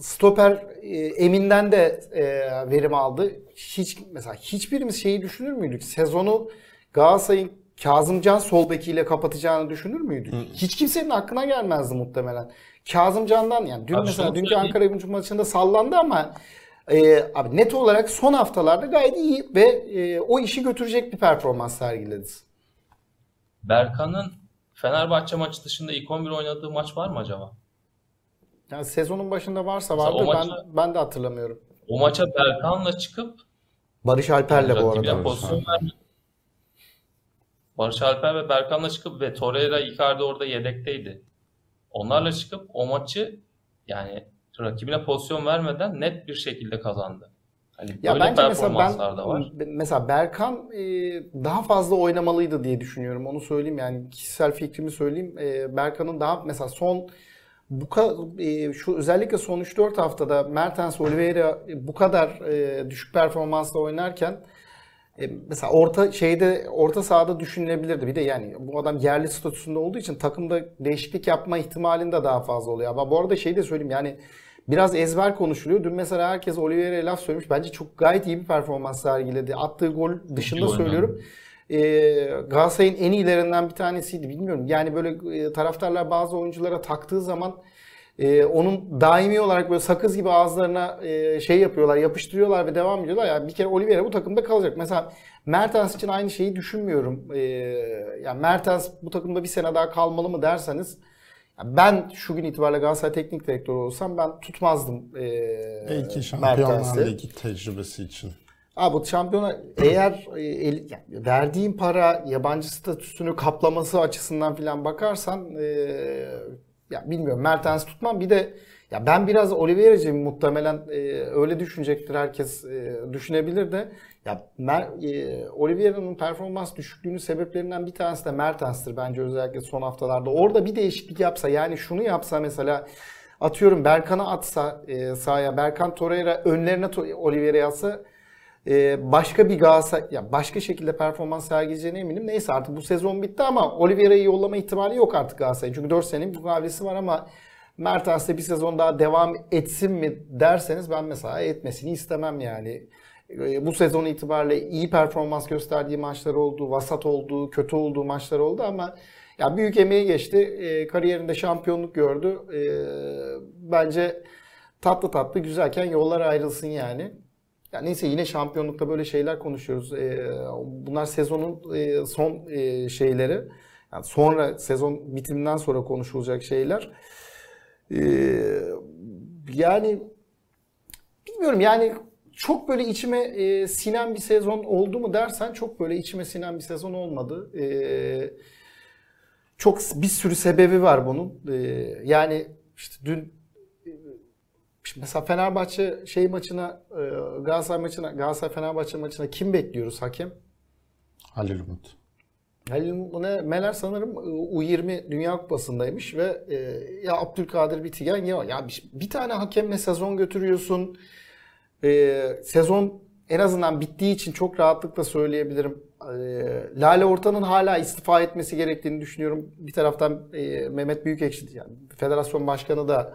stoper e, Emin'den de e, verim aldı. Hiç mesela hiçbirimiz şeyi düşünür müydük? Sezonu Galatasaray'ın Kazımcan sol bekiyle kapatacağını düşünür müydük? Hiç kimsenin aklına gelmezdi muhtemelen. Kazımcan'dan yani dün Abi mesela dünkü söyleyeyim. Ankara gücü maçında sallandı ama e, abi net olarak son haftalarda gayet iyi ve e, o işi götürecek bir performans sergiledi. Berkan'ın Fenerbahçe maçı dışında ilk 11 oynadığı maç var mı acaba? Yani sezonun başında varsa vardır o ben ben de hatırlamıyorum. O maça Berkan'la çıkıp Barış Alper'le bu rakibine arada. pozisyon vermedi. Barış Alper ve Berkan'la çıkıp ve Torreira Icardi orada yedekteydi. Onlarla çıkıp o maçı yani rakibine pozisyon vermeden net bir şekilde kazandı. Hani Ya bence mesela ben var. mesela Berkan e, daha fazla oynamalıydı diye düşünüyorum. Onu söyleyeyim yani kişisel fikrimi söyleyeyim. E, Berkan'ın daha mesela son bu e, şu özellikle son 3-4 haftada Mertens Oliveira bu kadar e, düşük performansla oynarken e, mesela orta şeyde orta sahada düşünülebilirdi. Bir de yani bu adam yerli statüsünde olduğu için takımda değişiklik yapma ihtimalinde daha fazla oluyor. Ama bu arada şey de söyleyeyim yani biraz ezber konuşuluyor. Dün mesela herkes Oliveira'ya laf söylemiş. Bence çok gayet iyi bir performans sergiledi. Attığı gol dışında oynadı. söylüyorum. E, Galatasaray'ın en iyilerinden bir tanesiydi. Bilmiyorum. Yani böyle e, taraftarlar bazı oyunculara taktığı zaman e, onun daimi olarak böyle sakız gibi ağızlarına e, şey yapıyorlar, yapıştırıyorlar ve devam ediyorlar. Yani bir kere Oliveira bu takımda kalacak. Mesela Mertens için aynı şeyi düşünmüyorum. E, yani Mertens bu takımda bir sene daha kalmalı mı derseniz ben şu gün itibariyle Galatasaray teknik direktörü olsam ben tutmazdım e, Belki Şampiyonlar Mertens'i. Ligi tecrübesi için. Abi bu şampiyona eğer e, el- yani verdiğin para yabancı statüsünü kaplaması açısından filan bakarsan e, ya bilmiyorum Mertens tutmam. Bir de ya ben biraz Oliveira'cıyım muhtemelen e, öyle düşünecektir herkes e, düşünebilir de ya Mer, e, Oliveira'nın performans düşüklüğünün sebeplerinden bir tanesi de Mertens'tir bence özellikle son haftalarda. Orada bir değişiklik yapsa yani şunu yapsa mesela atıyorum Berkan'ı atsa e, sahaya Berkan Torreira önlerine To- Oliveira'yı atsa ee, başka bir Galatasaray, ya başka şekilde performans sergileyeceğine eminim. Neyse artık bu sezon bitti ama Oliveira'yı yollama ihtimali yok artık Galatasaray'ın. Çünkü 4 senenin mukavelesi var ama Mertens'le bir sezon daha devam etsin mi derseniz ben mesela etmesini istemem yani. Ee, Bu sezon itibariyle iyi performans gösterdiği maçlar oldu, vasat olduğu, kötü olduğu maçlar oldu ama ya büyük emeği geçti. Ee, kariyerinde şampiyonluk gördü. Ee, bence tatlı tatlı güzelken yollar ayrılsın yani. Ya neyse yine şampiyonlukta böyle şeyler konuşuyoruz. Bunlar sezonun e, son e, şeyleri. Yani sonra sezon bitiminden sonra konuşulacak şeyler. Ee, yani bilmiyorum yani çok böyle içime e, sinen bir sezon oldu mu dersen çok böyle içime sinen bir sezon olmadı. Ee, çok bir sürü sebebi var bunun. Ee, yani işte dün mesela Fenerbahçe şey maçına, e, Galatasaray maçına, Galatasaray Fenerbahçe maçına kim bekliyoruz hakem? Halil Umut. Halil Meler sanırım e, U20 Dünya Kupası'ndaymış ve e, ya Abdülkadir Bitigen ya ya bir, bir tane hakemle sezon götürüyorsun. E, sezon en azından bittiği için çok rahatlıkla söyleyebilirim. E, Lale Ortan'ın hala istifa etmesi gerektiğini düşünüyorum. Bir taraftan e, Mehmet Büyükekşi yani federasyon başkanı da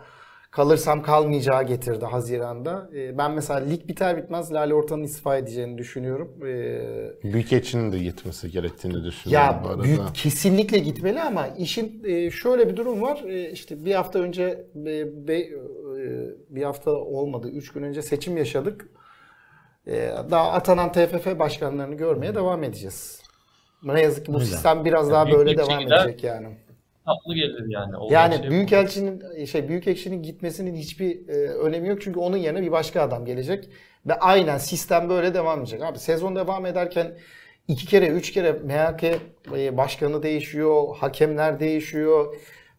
kalırsam kalmayacağı getirdi Haziran'da. E, ben mesela lig biter bitmez Lale Orta'nın istifa edeceğini düşünüyorum. E, Büyükelçinin de gitmesi gerektiğini düşünüyorum ya bu arada. büyük kesinlikle gitmeli ama işin e, şöyle bir durum var. E, işte bir hafta önce e, be- e, bir hafta olmadı. Üç gün önce seçim yaşadık. E, daha atanan TFF başkanlarını görmeye devam edeceğiz. Ne yazık ki bu Öyle. sistem biraz daha büyük böyle devam edecek yani. Tatlı gelir yani. Yani şey büyükelçinin şey büyükelçinin gitmesinin hiçbir e, önemi yok çünkü onun yerine bir başka adam gelecek ve aynen sistem böyle devam edecek. Abi sezon devam ederken iki kere üç kere MHK e, başkanı değişiyor, hakemler değişiyor,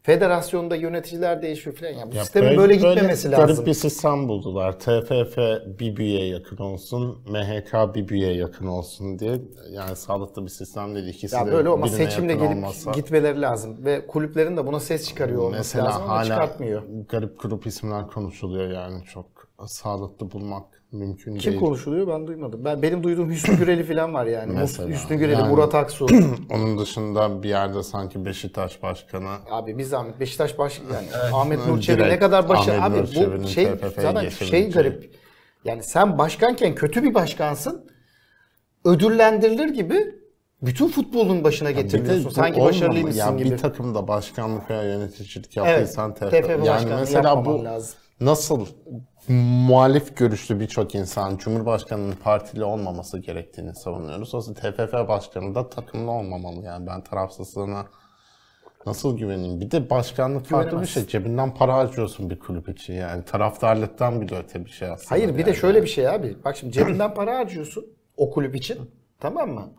federasyonda yöneticiler değişiyor falan. Yani bu Ya sistemin böyle, gitmemesi garip lazım. bir sistem buldular. TFF bir büyüye yakın olsun, MHK bir büyüye yakın olsun diye. Yani sağlıklı bir sistem değil. İkisi Ya de böyle olmaz. Seçimle gelip olmasa. gitmeleri lazım ve kulüplerin de buna ses çıkarıyor olması Mesela lazım ama hala çıkartmıyor. garip grup isimler konuşuluyor yani çok sağlıklı bulmak mümkün Kim değil. konuşuluyor ben duymadım. Ben benim duyduğum Hüsnü Güreli falan var yani. Mesela, Hüsnü Güreli, yani- Murat Aksu. Onun dışında bir yerde sanki Beşiktaş Başkanı Abi bir zahmet Beşiktaş baş yani Ahmet Nur Çebi ne kadar başı Ahmet abi bu şey zaten şey garip. Yani sen başkanken kötü bir başkansın. Ödüllendirilir gibi bütün futbolun başına bu Sanki başarılıymışsın ya gibi. Bir takımda başkanlık veya yöneticilik evet. yaptıysan TFF. TFF yani mesela bu lazım. nasıl muhalif görüşlü birçok insan Cumhurbaşkanı'nın partili olmaması gerektiğini savunuyoruz. Oysa TFF başkanı da takımlı olmamalı yani ben tarafsızlığına nasıl güveneyim? Bir de başkanlık farklı bir şey. Cebinden para harcıyorsun bir kulüp için yani. Taraftarlıktan bile öte bir şey aslında. Hayır bir de yani. şöyle bir şey abi. Bak şimdi cebinden para harcıyorsun o kulüp için. Tamam mı?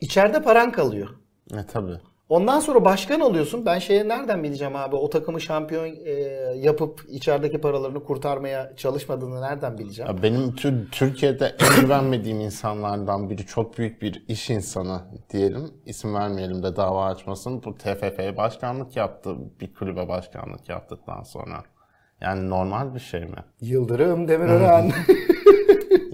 İçeride paran kalıyor. E tabii. Ondan sonra başkan oluyorsun. Ben şeye nereden bileceğim abi? O takımı şampiyon e, yapıp içerideki paralarını kurtarmaya çalışmadığını nereden bileceğim? Ya benim tür- Türkiye'de en güvenmediğim insanlardan biri çok büyük bir iş insanı diyelim. İsim vermeyelim de dava açmasın. Bu TFF'ye başkanlık yaptı. Bir kulübe başkanlık yaptıktan sonra. Yani normal bir şey mi? Yıldırım Demirören.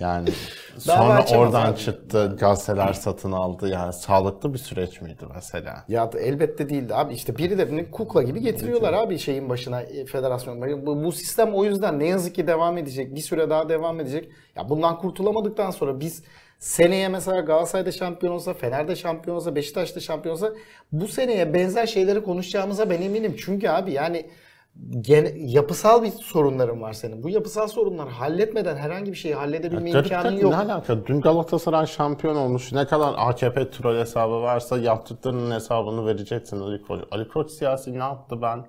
Yani sonra oradan abi. çıktı, gazeteler satın aldı. Yani sağlıklı bir süreç miydi mesela? ya da elbette değildi abi. İşte birilerini kukla gibi getiriyorlar abi şeyin başına, e, federasyon. Bu, bu sistem o yüzden ne yazık ki devam edecek. Bir süre daha devam edecek. Ya bundan kurtulamadıktan sonra biz seneye mesela Galatasaray'da şampiyon olsa, Fener'de şampiyon olsa, Beşiktaş'ta şampiyon olsa bu seneye benzer şeyleri konuşacağımıza ben eminim. Çünkü abi yani gene, yapısal bir sorunların var senin. Bu yapısal sorunları halletmeden herhangi bir şeyi halledebilme Garip imkanın yok. Ne alaka? Dün Galatasaray şampiyon olmuş. Ne kadar AKP troll hesabı varsa yaptıklarının hesabını vereceksin Ali Koç. Ali Koç siyasi ne yaptı ben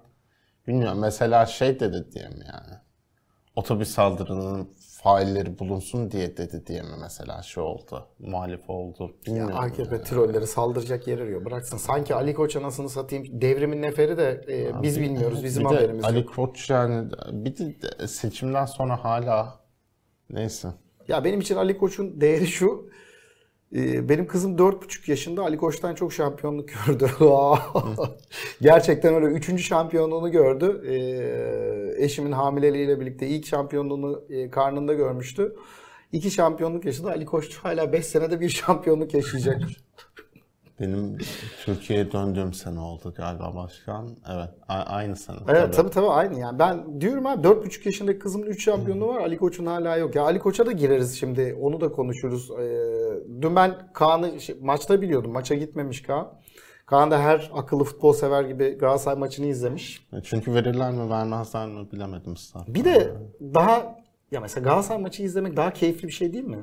bilmiyorum. Mesela şey dedi diye mi yani? Otobüs saldırının failleri bulunsun diye dedi diye mi mesela şey oldu? Muhalif oldu. Bilmiyorum. AKP trolleri saldıracak yer arıyor. Bıraksın. Sanki Ali Koç anasını satayım. Devrimin neferi de e, biz bilmiyoruz. Bizim bir de haberimiz Ali yok. Koç yani bir de seçimden sonra hala neyse. Ya benim için Ali Koç'un değeri şu. E, Benim kızım 4,5 yaşında Ali Koç'tan çok şampiyonluk gördü. Gerçekten öyle. Üçüncü şampiyonluğunu gördü. E, Eşimin hamileliğiyle birlikte ilk şampiyonluğunu e, karnında görmüştü. İki şampiyonluk yaşadı. Ali Koç hala 5 senede bir şampiyonluk yaşayacak. Benim Türkiye'ye döndüğüm sene oldu galiba başkan. Evet aynı sene. Evet tabii tabii aynı yani. Ben diyorum abi 4,5 yaşındaki kızımın 3 şampiyonluğu var. Ali Koç'un hala yok. Ya Ali Koç'a da gireriz şimdi. Onu da konuşuruz. Ee, dün ben Kaan'ı şey, maçta biliyordum. Maça gitmemiş Kaan. Kaan da her akıllı futbol sever gibi Galatasaray maçını izlemiş. Çünkü verirler mi vermezler mi bilemedim start. Bir de daha ya mesela Galatasaray maçı izlemek daha keyifli bir şey değil mi?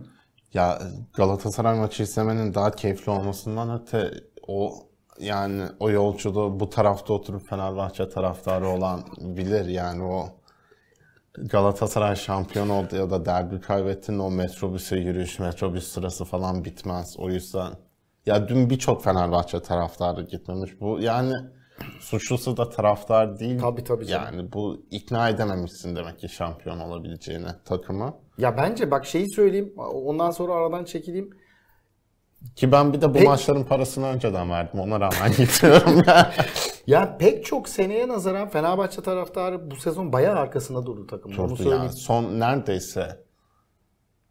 Ya Galatasaray maçı izlemenin daha keyifli olmasından öte o yani o yolculuğu bu tarafta oturup Fenerbahçe taraftarı olan bilir yani o Galatasaray şampiyon oldu ya da derbi kaybettin o metrobüse yürüyüş, metrobüs sırası falan bitmez. O yüzden ya dün birçok Fenerbahçe taraftarı gitmemiş. Bu yani suçlusu da taraftar değil. Tabii, tabii canım. Yani bu ikna edememişsin demek ki şampiyon olabileceğine takımı. Ya bence bak şeyi söyleyeyim. Ondan sonra aradan çekileyim. Ki ben bir de bu Peki- maçların parasını önceden verdim. Ona rağmen gidiyorum. Ya pek çok seneye nazaran Fenerbahçe taraftarı bu sezon bayağı arkasında durdu takımın. Çok söyleyeyim. yani son neredeyse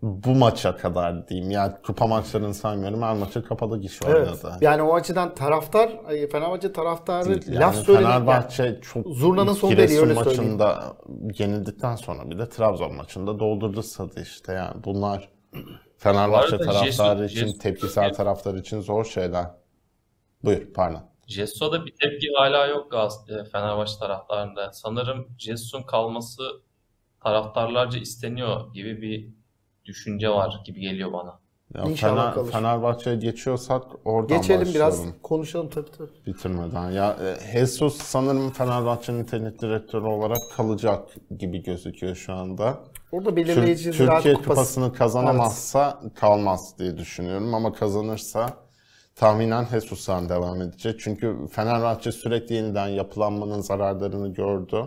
bu maça kadar diyeyim. Yani kupa maçlarını saymıyorum. Her maçı kapalı gişe Evet. oynadı. Yani o açıdan taraftar, Fenerbahçe taraftarı Değil. laf Yani söylemek. Fenerbahçe çok Zurnanın sonu Giresun deliği, öyle söyleyeyim. maçında yenildikten sonra bir de Trabzon maçında doldurdu stadı işte yani bunlar Fenerbahçe taraftarı Jesus- için, Jesus- tepkisel taraftar için zor şeyler. Buyur, pardon. Jessus'a bir tepki hala yok e, Fenerbahçe taraftarında. Sanırım Jesus'un kalması taraftarlarca isteniyor gibi bir düşünce var gibi geliyor bana. Ya İnşallah Fener. Fenerbahçe'ye geçiyorsak oradan Geçelim biraz başlayalım. konuşalım tabii tabii. bitirmeden. Ya e, Jesus sanırım Fenerbahçe'nin teknik direktörü olarak kalacak gibi gözüküyor şu anda. Orada Tür- belirleyici Ziraat Türkiye Kupası. Kupası'nı kazanamazsa kalmaz diye düşünüyorum ama kazanırsa tahminen Jesus'tan devam edecek. Çünkü Fenerbahçe sürekli yeniden yapılanmanın zararlarını gördü.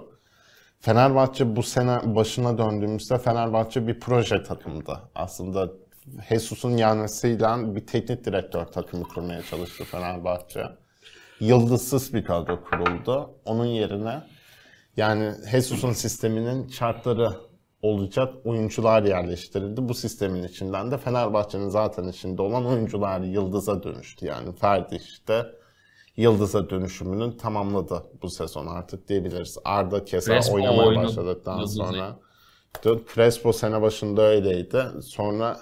Fenerbahçe bu sene başına döndüğümüzde Fenerbahçe bir proje takımdı. Aslında Jesus'un gelmesiyle bir teknik direktör takımı kurmaya çalıştı Fenerbahçe. Yıldızsız bir kadro kuruldu. Onun yerine yani Jesus'un sisteminin şartları olacak oyuncular yerleştirildi. Bu sistemin içinden de Fenerbahçe'nin zaten içinde olan oyuncular yıldıza dönüştü. Yani Ferdi işte yıldıza dönüşümünü tamamladı bu sezon artık diyebiliriz. Arda keza Crespo oynamaya oyunu başladıktan yıldızı. sonra. Crespo sene başında öyleydi. Sonra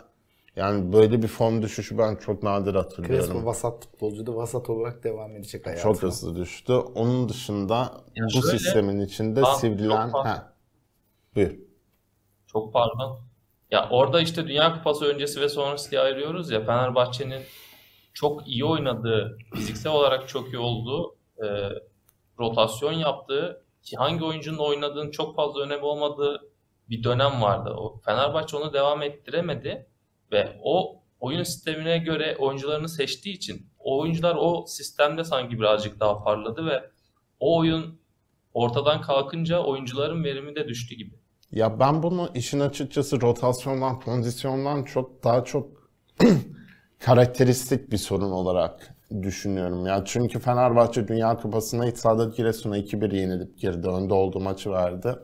yani böyle bir form düşüşü ben çok nadir hatırlıyorum. Crespo vasat futbolcuydu. Vasat olarak devam edecek hayatına. Çok hızlı düştü. Onun dışında Ya bu şöyle- sistemin içinde Aa, sivrilen... çok Ha. Buyur. Çok pardon. Ya orada işte Dünya Kupası öncesi ve sonrası diye ayırıyoruz ya Fenerbahçe'nin çok iyi oynadığı, fiziksel olarak çok iyi olduğu, e, rotasyon yaptığı, ki hangi oyuncunun oynadığının çok fazla önemi olmadığı bir dönem vardı. O Fenerbahçe onu devam ettiremedi ve o oyun sistemine göre oyuncularını seçtiği için o oyuncular o sistemde sanki birazcık daha parladı ve o oyun ortadan kalkınca oyuncuların verimi de düştü gibi. Ya ben bunu işin açıkçası rotasyondan, kondisyondan çok daha çok karakteristik bir sorun olarak düşünüyorum. Ya çünkü Fenerbahçe Dünya Kupası'na iç sahada Giresun'a 2-1 yenilip girdi. Önde olduğu maçı verdi.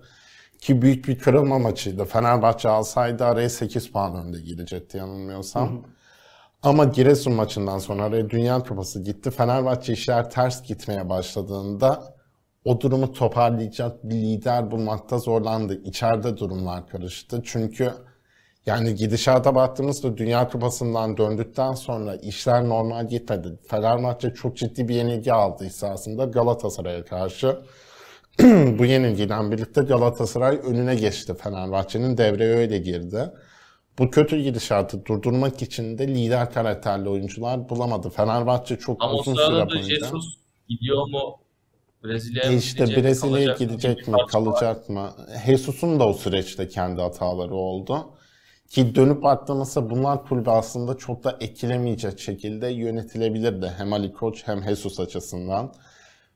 Ki büyük bir kırılma maçıydı. Fenerbahçe alsaydı araya 8 puan önde girecekti yanılmıyorsam. Ama Giresun maçından sonra araya Dünya Kupası gitti. Fenerbahçe işler ters gitmeye başladığında o durumu toparlayacak bir lider bulmakta zorlandı. İçeride durumlar karıştı. Çünkü yani gidişata baktığımızda Dünya Kupası'ndan döndükten sonra işler normal gitmedi. Fenerbahçe çok ciddi bir yenilgi aldı esasında Galatasaray'a karşı. Bu yenilgiden birlikte Galatasaray önüne geçti Fenerbahçe'nin devreye öyle girdi. Bu kötü gidişatı durdurmak için de lider karakterli oyuncular bulamadı. Fenerbahçe çok Ama uzun süre boyunca... Jesus gidiyor mu? Brezilya'ya E işte gidecek, Brezilya'ya gidecek mi, kalacak mı? Jesus'un da o süreçte kendi hataları oldu. Ki dönüp baktığımızda bunlar kulübü aslında çok da etkilemeyecek şekilde yönetilebilirdi. Hem Ali Koç hem Jesus açısından.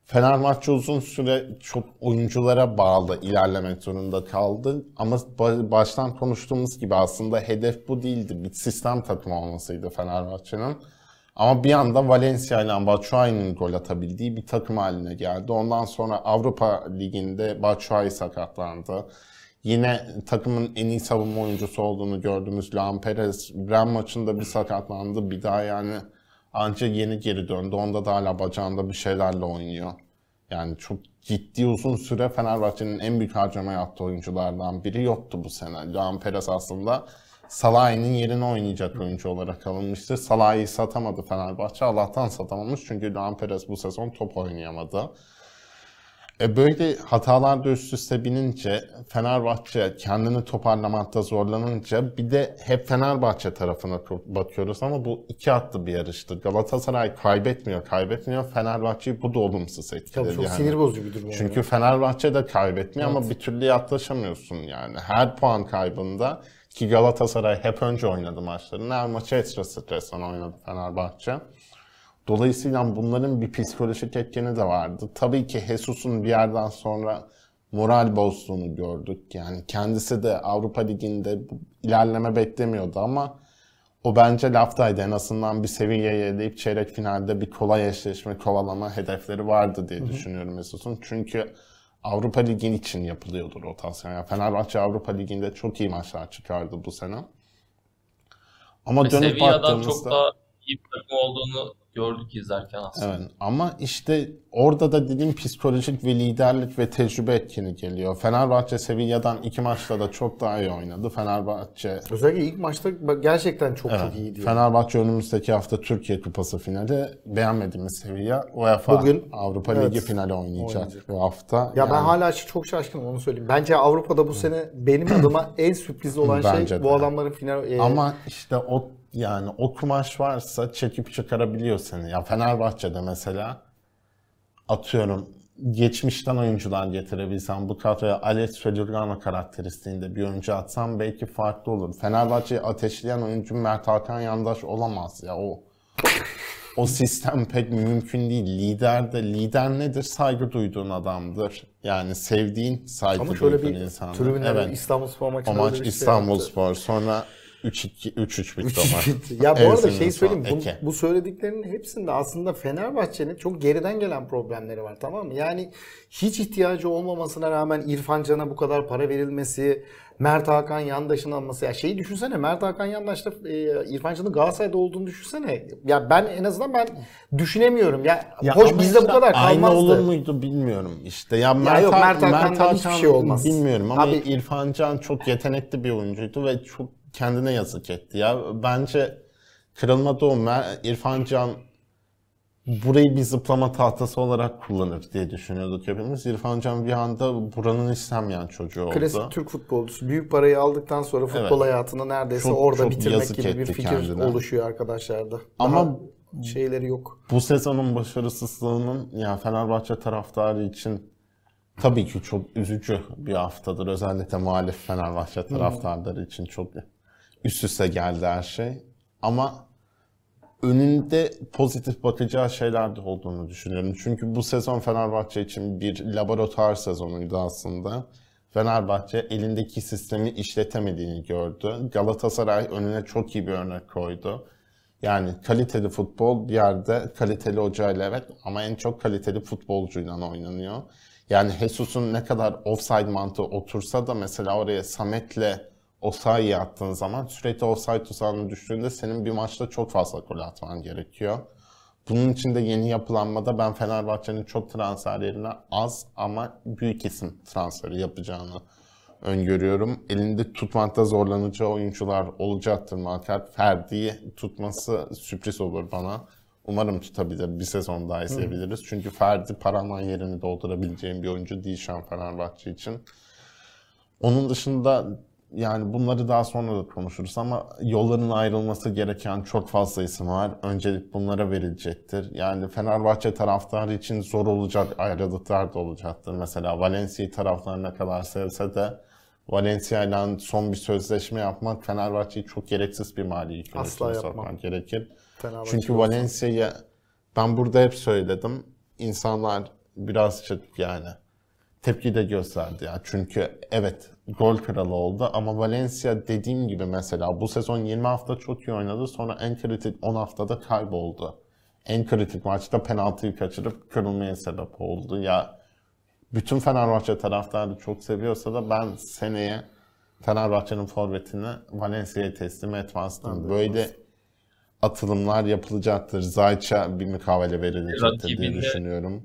Fenerbahçe uzun süre çok oyunculara bağlı ilerlemek zorunda kaldı. Ama ba- baştan konuştuğumuz gibi aslında hedef bu değildi. Bir sistem takımı olmasıydı Fenerbahçe'nin. Ama bir anda Valencia ile Batshuayi'nin gol atabildiği bir takım haline geldi. Ondan sonra Avrupa Ligi'nde Batshuayi sakatlandı. Yine takımın en iyi savunma oyuncusu olduğunu gördüğümüz Luan Perez Bren maçında bir sakatlandı. Bir daha yani anca yeni geri döndü. Onda da hala bacağında bir şeylerle oynuyor. Yani çok ciddi uzun süre Fenerbahçe'nin en büyük harcama yaptığı oyunculardan biri yoktu bu sene. Luan Perez aslında Salah'ın yerine oynayacak oyuncu olarak alınmıştı. Salah'ı satamadı Fenerbahçe. Allah'tan satamamış çünkü Luan Perez bu sezon top oynayamadı. E böyle hatalar da üst üste binince Fenerbahçe kendini toparlamakta zorlanınca bir de hep Fenerbahçe tarafına bakıyoruz ama bu iki hatlı bir yarıştı. Galatasaray kaybetmiyor, kaybetmiyor. Fenerbahçe'yi bu da olumsuz etkiledi. Tabii çok yani. sinir bozucu bir durum. Çünkü Fenerbahçe de kaybetmiyor ama bir türlü yaklaşamıyorsun yani. Her puan kaybında ki Galatasaray hep önce oynadı maçlarını. Her maçı ekstra stresten oynadı Fenerbahçe. Dolayısıyla bunların bir psikolojik etkeni de vardı. Tabii ki Jesus'un bir yerden sonra moral bozduğunu gördük. Yani kendisi de Avrupa Ligi'nde ilerleme beklemiyordu ama o bence laftaydı. En azından bir seviyeye eleyip çeyrek finalde bir kolay eşleşme kovalama hedefleri vardı diye düşünüyorum Jesus'un. Çünkü Avrupa Ligi için yapılıyordu rotasyon. Yani Fenerbahçe Avrupa Ligi'nde çok iyi maçlar çıkardı bu sene. Ama Ve dönüp Sevilla'dan çok baktığımızda daha iyi bir takım olduğunu gördük izlerken aslında. Evet ama işte orada da dediğim psikolojik ve liderlik ve tecrübe etkini geliyor. Fenerbahçe Sevilla'dan iki maçta da çok daha iyi oynadı. Fenerbahçe Özellikle ilk maçta gerçekten çok Evet. çok iyiydi. Fenerbahçe önümüzdeki hafta Türkiye Kupası finali beğenmediğimiz Sevilla UEFA Bugün, Avrupa evet, Ligi finali oynayacak, oynayacak. bu hafta. Ya ben Yani hala çok şaşkınım onu söyleyeyim. Bence Avrupa'da bu sene benim adıma en sürpriz olan Bence şey de. bu adamların final e, ama işte o yani o kumaş varsa çekip çıkarabiliyor seni. Ya Fenerbahçe'de mesela atıyorum geçmişten oyuncular getirebilsem bu kadroya Alex Fedorgano karakteristiğinde bir oyuncu atsam belki farklı olur. Fenerbahçe'yi ateşleyen oyuncu Mert Hakan Yandaş olamaz ya o o sistem pek mümkün değil. Lider de lider nedir? Saygı duyduğun adamdır. Yani sevdiğin, saygı ama şöyle duyduğun bir insandır. tribünlere Evet. İstanbulspor O maçında maç bir şey İstanbul yaptı. Spor. Sonra 3-2 3-3 bitti o maç. ya bu arada şey söyleyeyim. Bu, bu söylediklerinin hepsinde aslında Fenerbahçe'nin çok geriden gelen problemleri var tamam mı? Yani hiç ihtiyacı olmamasına rağmen İrfan Can'a bu kadar para verilmesi, Mert Hakan Yandaş'ın alması. Ya şeyi düşünsene Mert Hakan Yandaş'ta e, İrfan Can'ın Galatasaray'da olduğunu düşünsene. Ya ben en azından ben düşünemiyorum. Ya, Ya hoş ama bizde bu işte kadar Aynı kalmazdı. olur muydu bilmiyorum işte. Ya Mert, yok, Ha- Mert Hakan'dan hiçbir şey olmaz. Bilmiyorum ama Abi- İrfan Can çok yetenekli bir oyuncuydu ve çok kendine yazık etti ya. Bence kırılmadı o. Mer- İrfan Can burayı bir zıplama tahtası olarak kullanır diye düşünüyorduk hepimiz. İrfan Can bir anda buranın istenmeyen çocuğu oldu. Klasik Türk futbolcusu. Büyük parayı aldıktan sonra futbol Evet. hayatını neredeyse Çok- orada çok bitirmek gibi bir fikir kendine. oluşuyor arkadaşlarda. Ama Daha şeyleri yok. bu sezonun başarısızlığının yani Fenerbahçe taraftarı için tabii ki çok üzücü bir haftadır. Özellikle muhalif Fenerbahçe taraftarları için çok üst üste geldi her şey. Ama önünde pozitif bakacağı şeyler de olduğunu düşünüyorum. Çünkü bu sezon Fenerbahçe için bir laboratuvar sezonuydu aslında. Fenerbahçe elindeki sistemi işletemediğini gördü. Galatasaray önüne çok iyi bir örnek koydu. Yani kaliteli futbol bir yerde kaliteli hocayla evet ama en çok kaliteli futbolcuyla oynanıyor. Yani Jesus'un ne kadar offside mantığı otursa da mesela oraya Samet'le Osayi'yi attığın zaman sürekli offside tuzağına düştüğünde senin bir maçta çok fazla gol atman gerekiyor. Bunun için de yeni yapılanmada ben Fenerbahçe'nin çok transfer yerine az ama büyük isim transferi yapacağını öngörüyorum. Elinde tutmakta zorlanacağı oyuncular olacaktır muhakkak. Ferdi'yi tutması sürpriz olur bana. Umarım tutabilir. Bir sezon daha izleyebiliriz. Çünkü Ferdi Paraman yerini doldurabileceğim bir oyuncu değil şu an Fenerbahçe için. Onun dışında yani bunları daha sonra da konuşuruz ama yolların ayrılması gereken çok fazla isim var. Öncelik bunlara verilecektir. Yani Fenerbahçe taraftarı için zor olacak ayrılıklar da olacaktır. Mesela Valencia taraftarı ne kadar sevse de Valencia ile son bir sözleşme yapmak Fenerbahçe'yi çok gereksiz bir mali yükün Asla üstüne yapmam. sokmak gerekir. Fenerbahçe Çünkü. Valencia'ya ben burada hep söyledim. İnsanlar birazcık yani tepki de gösterdi ya. Çünkü evet gol kralı oldu ama Valencia dediğim gibi mesela bu sezon 20 hafta çok iyi oynadı. Sonra en kritik 10 haftada kayboldu. En kritik maçta penaltıyı kaçırıp kırılmaya sebep oldu. Ya bütün Fenerbahçe taraftarı çok seviyorsa da ben seneye Fenerbahçe'nin forvetini Valencia'ya teslim etmezdim. Böyle atılımlar yapılacaktır. Zayç'a bir mukavele verilecektir diye Rakibinde- düşünüyorum.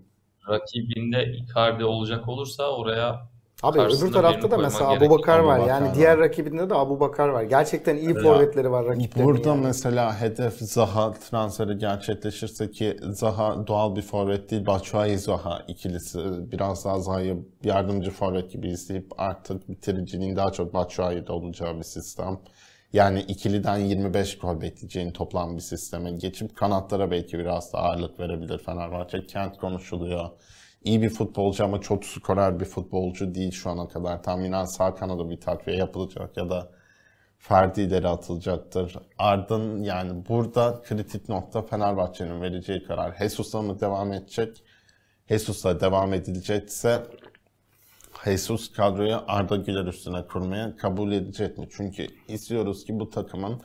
Rakibinde Icardi olacak olursa oraya Abi öbür tarafta da mesela gerekiyor. Abubakar var. Abubakar Yani var. diğer rakibinde de Abubakar var. Gerçekten iyi forvetleri var rakiplerinin. Burada yani. mesela hedef Zaha transferi gerçekleşirse ki Zaha doğal bir forvet değil, Batshuayi Zaha ikilisi biraz daha Zaha'yı yardımcı forvet gibi izleyip artık bitiriciliğin daha çok Batshuayi'de olacağı bir sistem. Yani ikiliden 25 gol bekleyeceğin toplam bir sisteme geçip kanatlara belki biraz daha ağırlık verebilir Fenerbahçe. Kent konuşuluyor. İyi bir futbolcu ama çok skorer bir futbolcu değil şu ana kadar. Tahminen sağ kanada bir takviye yapılacak ya da Ferdi ileri atılacaktır. Ardın yani burada kritik nokta Fenerbahçe'nin vereceği karar. Jesus'la mı devam edecek? Jesus'la devam edilecekse Jesus kadroyu Arda Güler üstüne kurmaya kabul edecek mi? Çünkü istiyoruz ki bu takımın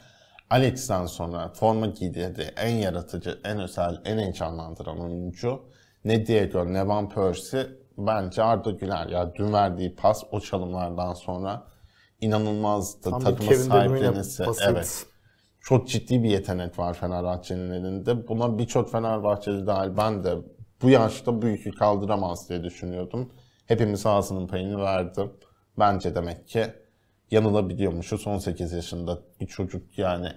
Alex'ten sonra forma giydiği en yaratıcı, en özel, en heyecanlandıran oyuncu ne Diego ne Van Persie bence Arda Güler. Ya dün verdiği pas o çalımlardan sonra inanılmazdı. Tam sahiplenisi. pasıydı. Evet. çok ciddi bir yetenek var Fenerbahçe'nin elinde. Buna birçok Fenerbahçeli dahil ben de bu yaşta bu yükü kaldıramaz diye düşünüyordum. Hepimiz ağzının payını verdi. Bence demek ki yanılabiliyormuşuz. 18 yaşında bir çocuk yani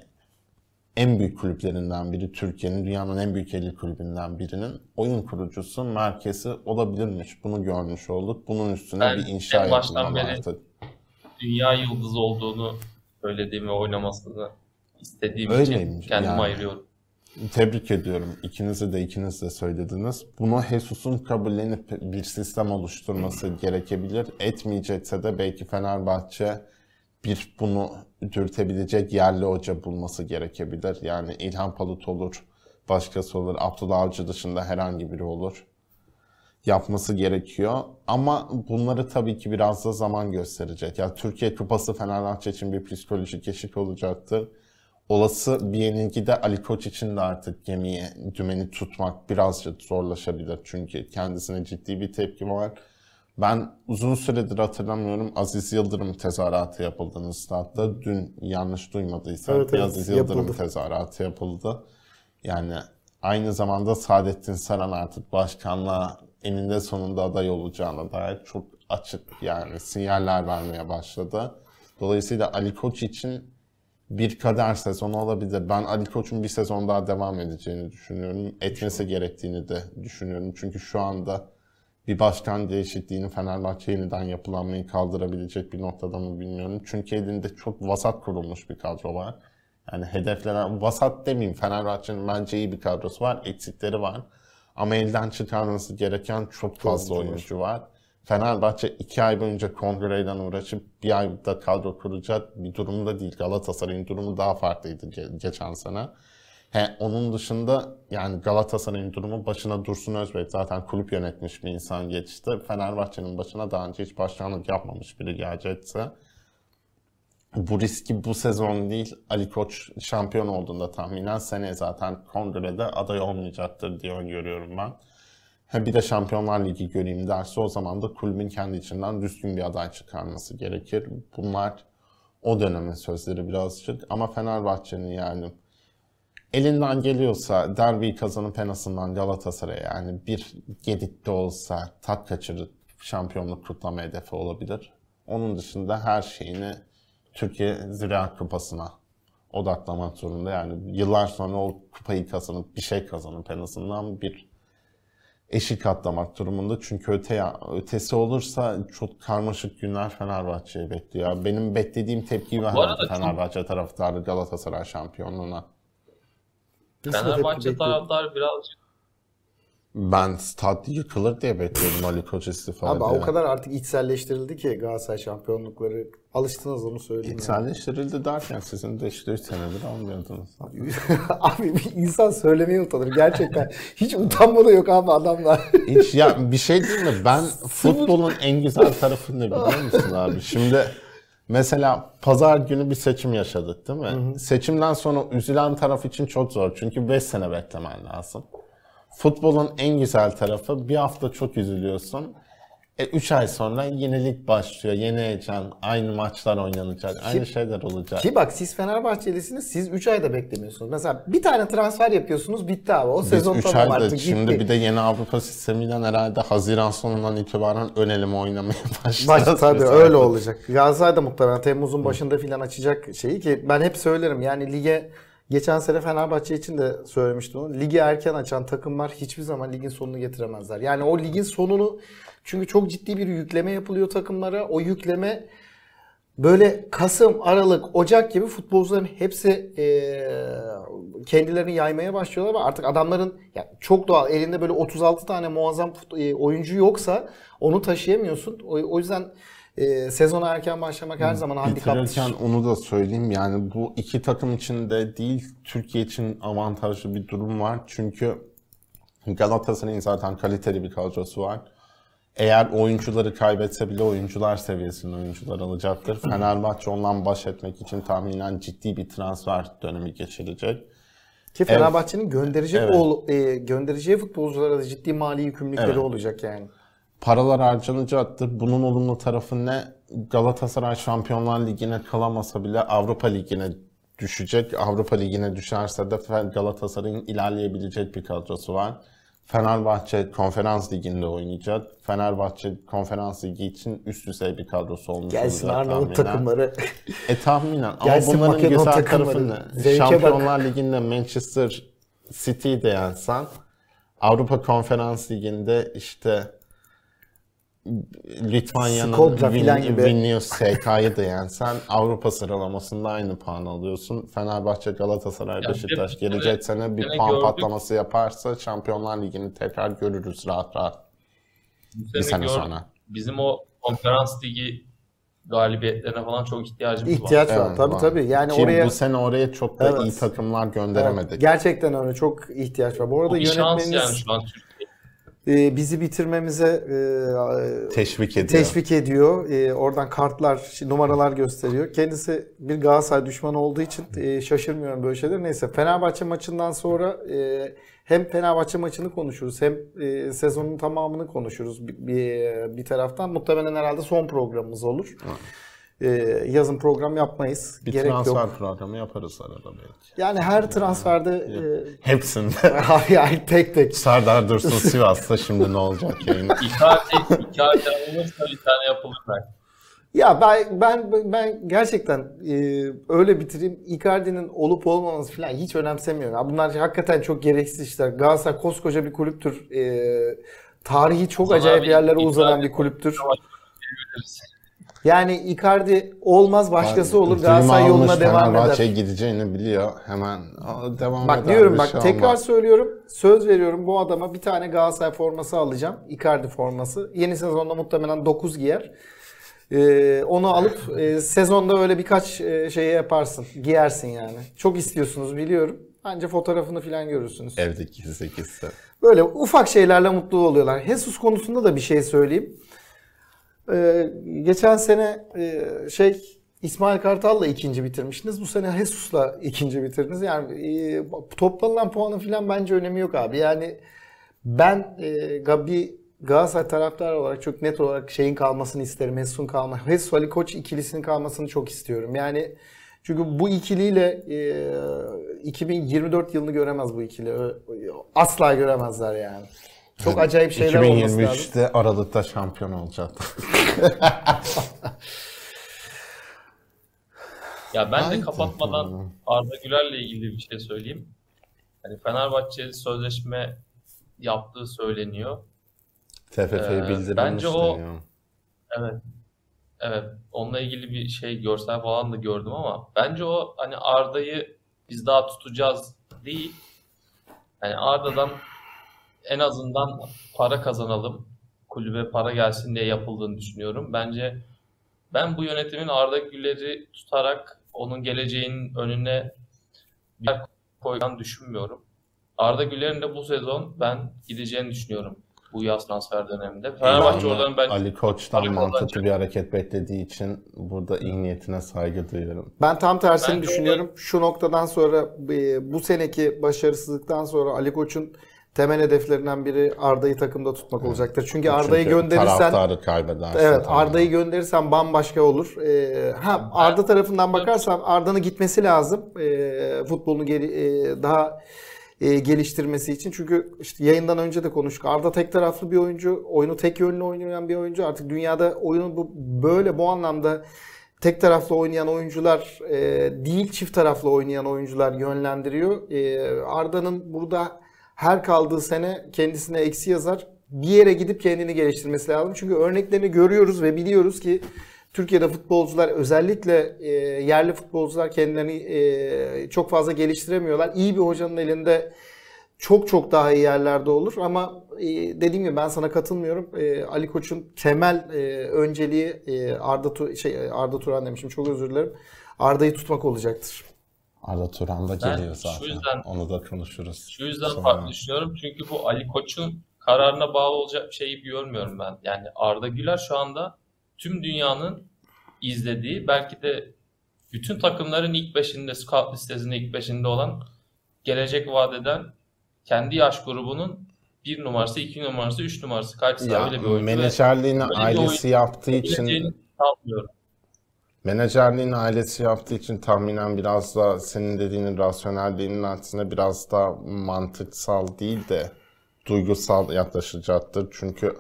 en büyük kulüplerinden biri Türkiye'nin, dünyanın en büyük 50 kulübünden birinin oyun kurucusu, merkezi olabilirmiş. Bunu görmüş olduk. Bunun üstüne Ben bir inşa en baştan yapılmalı beri- artık. Dünya yıldızı olduğunu söylediğimi oynamasını istediğim Öyleymiş, için kendimi yani. ayırıyorum. Tebrik ediyorum. İkinizi de ikiniz de söylediniz. Bunu Jesus'un kabullenip bir sistem oluşturması gerekebilir. Etmeyecekse de belki Fenerbahçe bir bunu dürtebilecek yerli hoca bulması gerekebilir. Yani İlhan Palut olur, başkası olur, Abdullah Avcı dışında herhangi biri olur. Yapması gerekiyor. Ama bunları tabii ki biraz da zaman gösterecek. Ya Türkiye Kupası Fenerbahçe için bir psikolojik eşik olacaktır olası bir yenilgide Ali Koç için de artık gemiye dümeni tutmak birazcık zorlaşabilir. Çünkü kendisine ciddi bir tepki var. Ben uzun süredir hatırlamıyorum Aziz Yıldırım tezahüratı yapıldığını statta. Dün yanlış duymadıysam Evet, evet, Aziz Yıldırım yapıldı. tezahüratı yapıldı. Yani aynı zamanda Saadettin Saran artık başkanlığa eninde sonunda aday olacağına dair çok açık yani sinyaller vermeye başladı. Dolayısıyla Ali Koç için bir kader sezonu olabilir. Ben Ali Koç'un bir sezon daha devam edeceğini düşünüyorum. Etmesi gerektiğini de düşünüyorum. Çünkü şu anda bir başkan değişikliğini Fenerbahçe yeniden yapılanmayı kaldırabilecek bir noktada mı bilmiyorum. Çünkü elinde çok vasat kurulmuş bir kadro var. Yani hedeflenen, vasat demeyeyim Fenerbahçe'nin bence iyi bir kadrosu var, eksikleri var. Ama elden çıkarması gereken çok fazla oyuncu var. oyuncu var. Fenerbahçe iki ay boyunca kongreyle uğraşıp bir ayda kadro kuracak bir durumda değil. Galatasaray'ın durumu daha farklıydı ge- geçen sene. He, onun dışında yani Galatasaray'ın durumu başına Dursun Özbek zaten kulüp yönetmiş bir insan geçti. Fenerbahçe'nin başına daha önce hiç başkanlık yapmamış biri gelecekse bu riski bu sezon değil Ali Koç şampiyon olduğunda tahminen seneye zaten kongrede aday olmayacaktır diye öngörüyorum ben. Ha bir de Şampiyonlar Ligi göreyim derse o zaman da kulübün kendi içinden düzgün bir aday çıkarması gerekir. Bunlar o dönemin sözleri birazcık ama Fenerbahçe'nin yani elinden geliyorsa derbiyi kazanıp en azından Galatasaray'a yani bir gedikte olsa tat kaçırıp şampiyonluk kutlama hedefi olabilir. Onun dışında her şeyini Türkiye Ziraat Kupası'na odaklamak zorunda. Yani yıllar sonra o kupayı kazanıp bir şey kazanıp en azından bir eşik atlamak durumunda. Çünkü öte ötesi olursa çok karmaşık günler Fenerbahçe'yi bekliyor. Benim beklediğim tepkiyi vermedi arada çok- Fenerbahçe taraftarı Galatasaray şampiyonluğuna. Nasıl Fenerbahçe taraftarı birazcık Ben stat yıkılır diye bekliyordum Ali Koç istifa Abi diye. o kadar artık içselleştirildi ki Galatasaray şampiyonlukları. Alıştınız onu söyleyeyim. yani. İçselleştirildi derken sizin de işte 3 senedir almıyordunuz. abi bir insan söylemeye utanır gerçekten. Hiç utanma da yok abi adamlar. Hiç ya bir şey değil mi? Ben futbolun en güzel tarafı ne biliyor musun abi? Şimdi mesela pazar günü bir seçim yaşadık değil mi? Seçimden sonra üzülen taraf için çok zor. Çünkü 5 sene beklemen lazım. Futbolun en güzel tarafı bir hafta çok üzülüyorsun. E 3 ay sonra yenilik başlıyor. Yeni heyecan, aynı maçlar oynanacak, aynı şeyler olacak. Ki bak siz Fenerbahçelisiniz siz 3 ayda beklemiyorsunuz. Mesela bir tane transfer yapıyorsunuz bitti abi. O Biz sezon 3 tamam ayda artık şimdi bir de yeni Avrupa sistemiyle herhalde Haziran sonundan itibaren ön eleme oynamaya başlayacağız. Baş, tabii öyle olacak. Galatasaray da muhtemelen Temmuz'un başında filan açacak şeyi ki ben hep söylerim yani lige geçen sene Fenerbahçe için de söylemiştim onu. Ligi erken açan takımlar hiçbir zaman ligin sonunu getiremezler. Yani o ligin sonunu çünkü çok ciddi bir yükleme yapılıyor takımlara. O yükleme böyle Kasım, Aralık, Ocak gibi futbolcuların hepsi eee, kendilerini yaymaya başlıyorlar ve artık adamların ya çok doğal elinde böyle 36 tane muazzam e, oyuncu yoksa onu taşıyamıyorsun. O, o yüzden eee sezona erken başlamak her zaman handikaptır. Bitirirken onu da söyleyeyim yani bu iki takım için de değil Türkiye için avantajlı bir durum var. Çünkü Galatasaray'ın zaten kaliteli bir kadrosu var. Eğer oyuncuları kaybetse bile oyuncular seviyesinde oyuncular alacaktır. Fenerbahçe ondan baş etmek için tahminen ciddi bir transfer dönemi geçirecek. Ki Fenerbahçe'nin gönderecek Evet. ol, e, göndereceği futbolculara da ciddi mali yükümlülükleri Evet. olacak yani. paralar harcanacaktır. Bunun olumlu tarafı ne? Galatasaray Şampiyonlar Ligi'ne kalamasa bile Avrupa Ligi'ne düşecek. Avrupa Ligi'ne düşerse de Galatasaray'ın ilerleyebilecek bir kadrosu var. Fenerbahçe Konferans Ligi'nde oynayacak. Fenerbahçe Konferans Ligi için üst düzey bir kadrosu olmuş. Gelsin Arnavut takımları. E tahminen. Ama Gelsin bunların Makedon güzel takımları. tarafı ne? Zevke bak. Şampiyonlar Ligi'nde Manchester City'yi de yensen, Avrupa Konferans Ligi'nde işte Litvanya'nın Vin-. Vilnius SK'yı da yensen Avrupa sıralamasında aynı puan alıyorsun. Fenerbahçe, Galatasaray, Ya Beşiktaş bir- bir- gelecek sene bir puan gördük. patlaması yaparsa Şampiyonlar Ligi'ni tekrar görürüz rahat rahat Bu bir sene gördük. sonra. Bizim o konferans ligi galibiyetlerine falan çok ihtiyacımız var. İhtiyaç var. Evet, tabii var. tabii. Yani Ki oraya bu sene oraya çok da Evet. iyi takımlar Evet, gönderemedik. gerçekten öyle çok ihtiyaç var. Bu arada Bu bir şans yönetmeniniz yani şu an Türkiye. E, bizi bitirmemize e, Teşvik ediyor. teşvik ediyor. E, oradan kartlar, numaralar gösteriyor. Kendisi bir Galatasaray düşmanı olduğu için e, şaşırmıyorum böyle şeyler. Neyse Fenerbahçe maçından sonra e, hem Fenerbahçe maçını konuşuruz hem e, sezonun tamamını konuşuruz bir, bir, bir taraftan. Muhtemelen herhalde son programımız olur. E, yazın program yapmayız. Bir Gerek transfer yok. programı yaparız arada belki. Yani her transferde Hepsinde. e, hayır tek tek. Serdar Dursun Sivas'ta şimdi ne olacak yayın? Icardi, Icardi alınırsa bir tane yapılır belki. Ya ben ben ben gerçekten e, öyle bitireyim. Icardi'nin olup olmaması falan hiç önemsemiyorum. Ya bunlar hakikaten çok gereksiz işler. Galatasaray koskoca bir kulüptür. E, tarihi çok Sana acayip bir yerlere uzanan bir kulüptür. Yani Icardi olmaz başkası olur. Galatasaray yoluna devam eder. gideceğini biliyor. Hemen "Aa, devam Bak eder, diyorum bak şey tekrar olmaz." söylüyorum. Söz veriyorum bu adama bir tane Galatasaray forması alacağım. Icardi forması. Yeni sezonda muhtemelen 9 giyer. Ee, onu alıp e, sezonda öyle birkaç e, şey yaparsın. Giyersin yani. Çok istiyorsunuz biliyorum. Anca fotoğrafını falan görürsünüz. Evde gizli gizli. Böyle ufak şeylerle mutlu oluyorlar. Jesus konusunda da bir şey söyleyeyim. Ee, geçen sene e, şey İsmail Kartal'la ikinci bitirmiştiniz. Bu sene Jesus'la ikinci bitirdiniz. Yani e, toplanılan puanın falan bence önemi yok abi. Yani ben e, Gabi Galatasaray taraftarı olarak çok net olarak şeyin kalmasını isterim. Jesus'un kalma. Jesus Ali Koç ikilisinin kalmasını çok istiyorum. Yani çünkü bu ikiliyle e, 2024 yılını göremez bu ikili. Asla göremezler yani. Çok acayip şeyler olması lazım. 2023'te Aralık'ta şampiyon olacak. Ya ben de kapatmadan Arda Güler'le ilgili bir şey söyleyeyim. Hani Fenerbahçe sözleşme yaptığı söyleniyor. TFF'yi Ee, bildirilmiş bence o-. Evet. Evet. Onunla ilgili bir şey görsel falan da gördüm ama bence o hani Arda'yı biz daha tutacağız değil. Hani Arda'dan en azından para kazanalım. Kulübe para gelsin diye yapıldığını düşünüyorum. Bence ben bu yönetimin Arda Güler'i tutarak onun geleceğinin önüne bir yer koyacağını düşünmüyorum. Arda Güler'in de bu sezon ben gideceğini düşünüyorum bu yaz transfer döneminde. Fenerbahçe oradan ben Ali Koç'tan mantıklı bir hareket beklediği için burada iyi niyetine saygı duyuyorum. Ben tam tersini Bence düşünüyorum. Şu noktadan sonra e, bu seneki başarısızlıktan sonra Ali Koç'un temel hedeflerinden biri Arda'yı takımda tutmak olacaktır. Çünkü Arda'yı gönderirsen. Evet. Arda'yı gönderirsen bambaşka olur. Ee, ha Arda tarafından bakarsan Arda'nın gitmesi lazım. Ee, futbolunu geri, e, daha e, geliştirmesi için. Çünkü işte yayından önce de konuştuk. Arda tek taraflı bir oyuncu. Oyunu tek yönlü oynayan bir oyuncu. Artık dünyada oyunu bu böyle bu anlamda tek taraflı oynayan oyuncular e, değil çift taraflı oynayan oyuncular yönlendiriyor. E, Arda'nın burada her kaldığı sene kendisine eksi yazar. Bir yere gidip kendini geliştirmesi lazım. Çünkü örneklerini görüyoruz ve biliyoruz ki Türkiye'de futbolcular özellikle e, yerli futbolcular kendilerini e, çok fazla geliştiremiyorlar. İyi bir hocanın elinde çok çok daha iyi yerlerde olur ama e, dediğim gibi ben sana katılmıyorum. E, Ali Koç'un temel e, önceliği e, Arda Tu- şey Arda Turan demişim çok özür dilerim. Arda'yı tutmak olacaktır. Arda Turan da Ben geliyor şu zaten. yüzden- Onu da konuşuruz. Şu yüzden Sonra. farklı düşünüyorum. Çünkü bu Ali Koç'un kararına bağlı olacak bir şeyi görmüyorum ben. Yani Arda Güler şu anda tüm dünyanın izlediği, belki de bütün takımların ilk beşinde, scout listesinde ilk beşinde olan gelecek vadeden kendi yaş grubunun bir numarası, iki numarası, üç numarası kaçsa öyle bir oyuncu. menajerliğini ailesi oyuncu yaptığı için sanmıyorum. Menajerliğin ailesi yaptığı için tahminen biraz da senin dediğinin rasyonelliğinin aksine biraz da mantıksal değil de duygusal yaklaşacaktır. Çünkü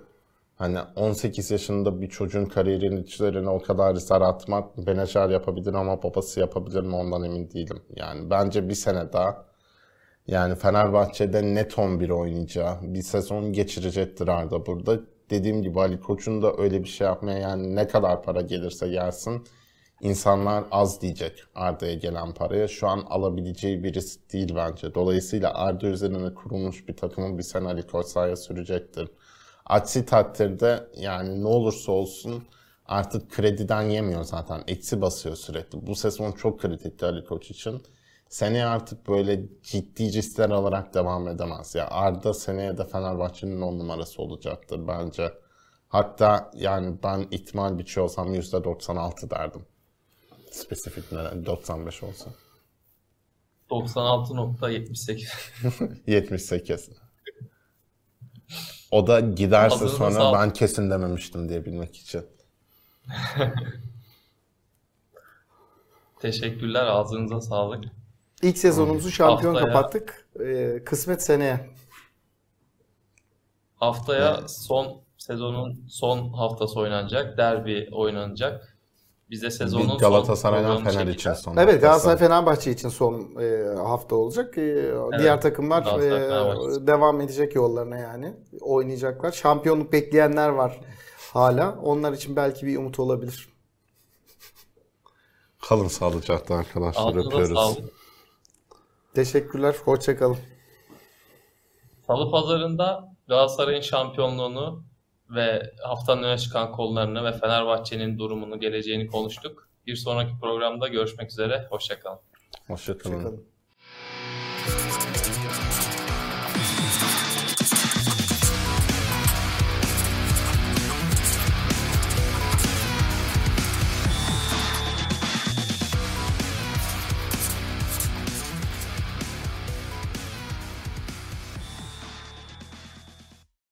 hani 18 yaşında bir çocuğun kariyerinin içlerine o kadar zar atmak menajer yapabilir ama babası yapabilir mi ondan emin değilim. Yani bence bir sene daha yani Fenerbahçe'de net 11 oynayacağı bir sezon geçirecektir Arda burada. Dediğim gibi Ali Koç'un da öyle bir şey yapmaya yani ne kadar para gelirse gelsin insanlar az diyecek Arda'ya gelen paraya. Şu an alabileceği bir risk değil bence. Dolayısıyla Arda üzerine kurulmuş bir takımın bir sene Ali Koç sahaya sürecektir. Aksi takdirde yani ne olursa olsun artık krediden yemiyor zaten. Eksi basıyor sürekli. Bu sezon çok kritikti Ali Koç için. Seneye artık böyle ciddi riskler alarak devam edemez. Ya Arda seneye de Fenerbahçe'nin on numarası olacaktır bence. Hatta yani ben ihtimal biçiyorsam %96 derdim. Spesifik neden 95 olsa. 96.78. 78. O da giderse Hazırda sonra sağ ben kesin dememiştim diye bilmek için. Teşekkürler. Ağzınıza sağlık. İlk sezonumuzu şampiyon Haftaya- kapattık. Ee, kısmet seneye. Haftaya Evet. son sezonun son haftası oynanacak. Derbi oynanacak. Bize sezonun Galatasaray'dan Fener çekeceğiz. için son. Evet. Galatasaray Fenerbahçe için son e, hafta olacak. E, diğer takımlar e, devam edecek yollarına yani. Oynayacaklar. Şampiyonluk bekleyenler var hala. Onlar için belki bir umut olabilir. Kalın sağlıcakla arkadaşlar Ağzınıza öpüyoruz. sağlık. Teşekkürler. Hoşçakalın. Salı pazarında Galatasaray'ın şampiyonluğunu ve haftanın öne çıkan konularını ve Fenerbahçe'nin durumunu, geleceğini konuştuk. Bir sonraki programda görüşmek üzere. Hoşçakalın. Hoşçakalın. Hoşçakalın.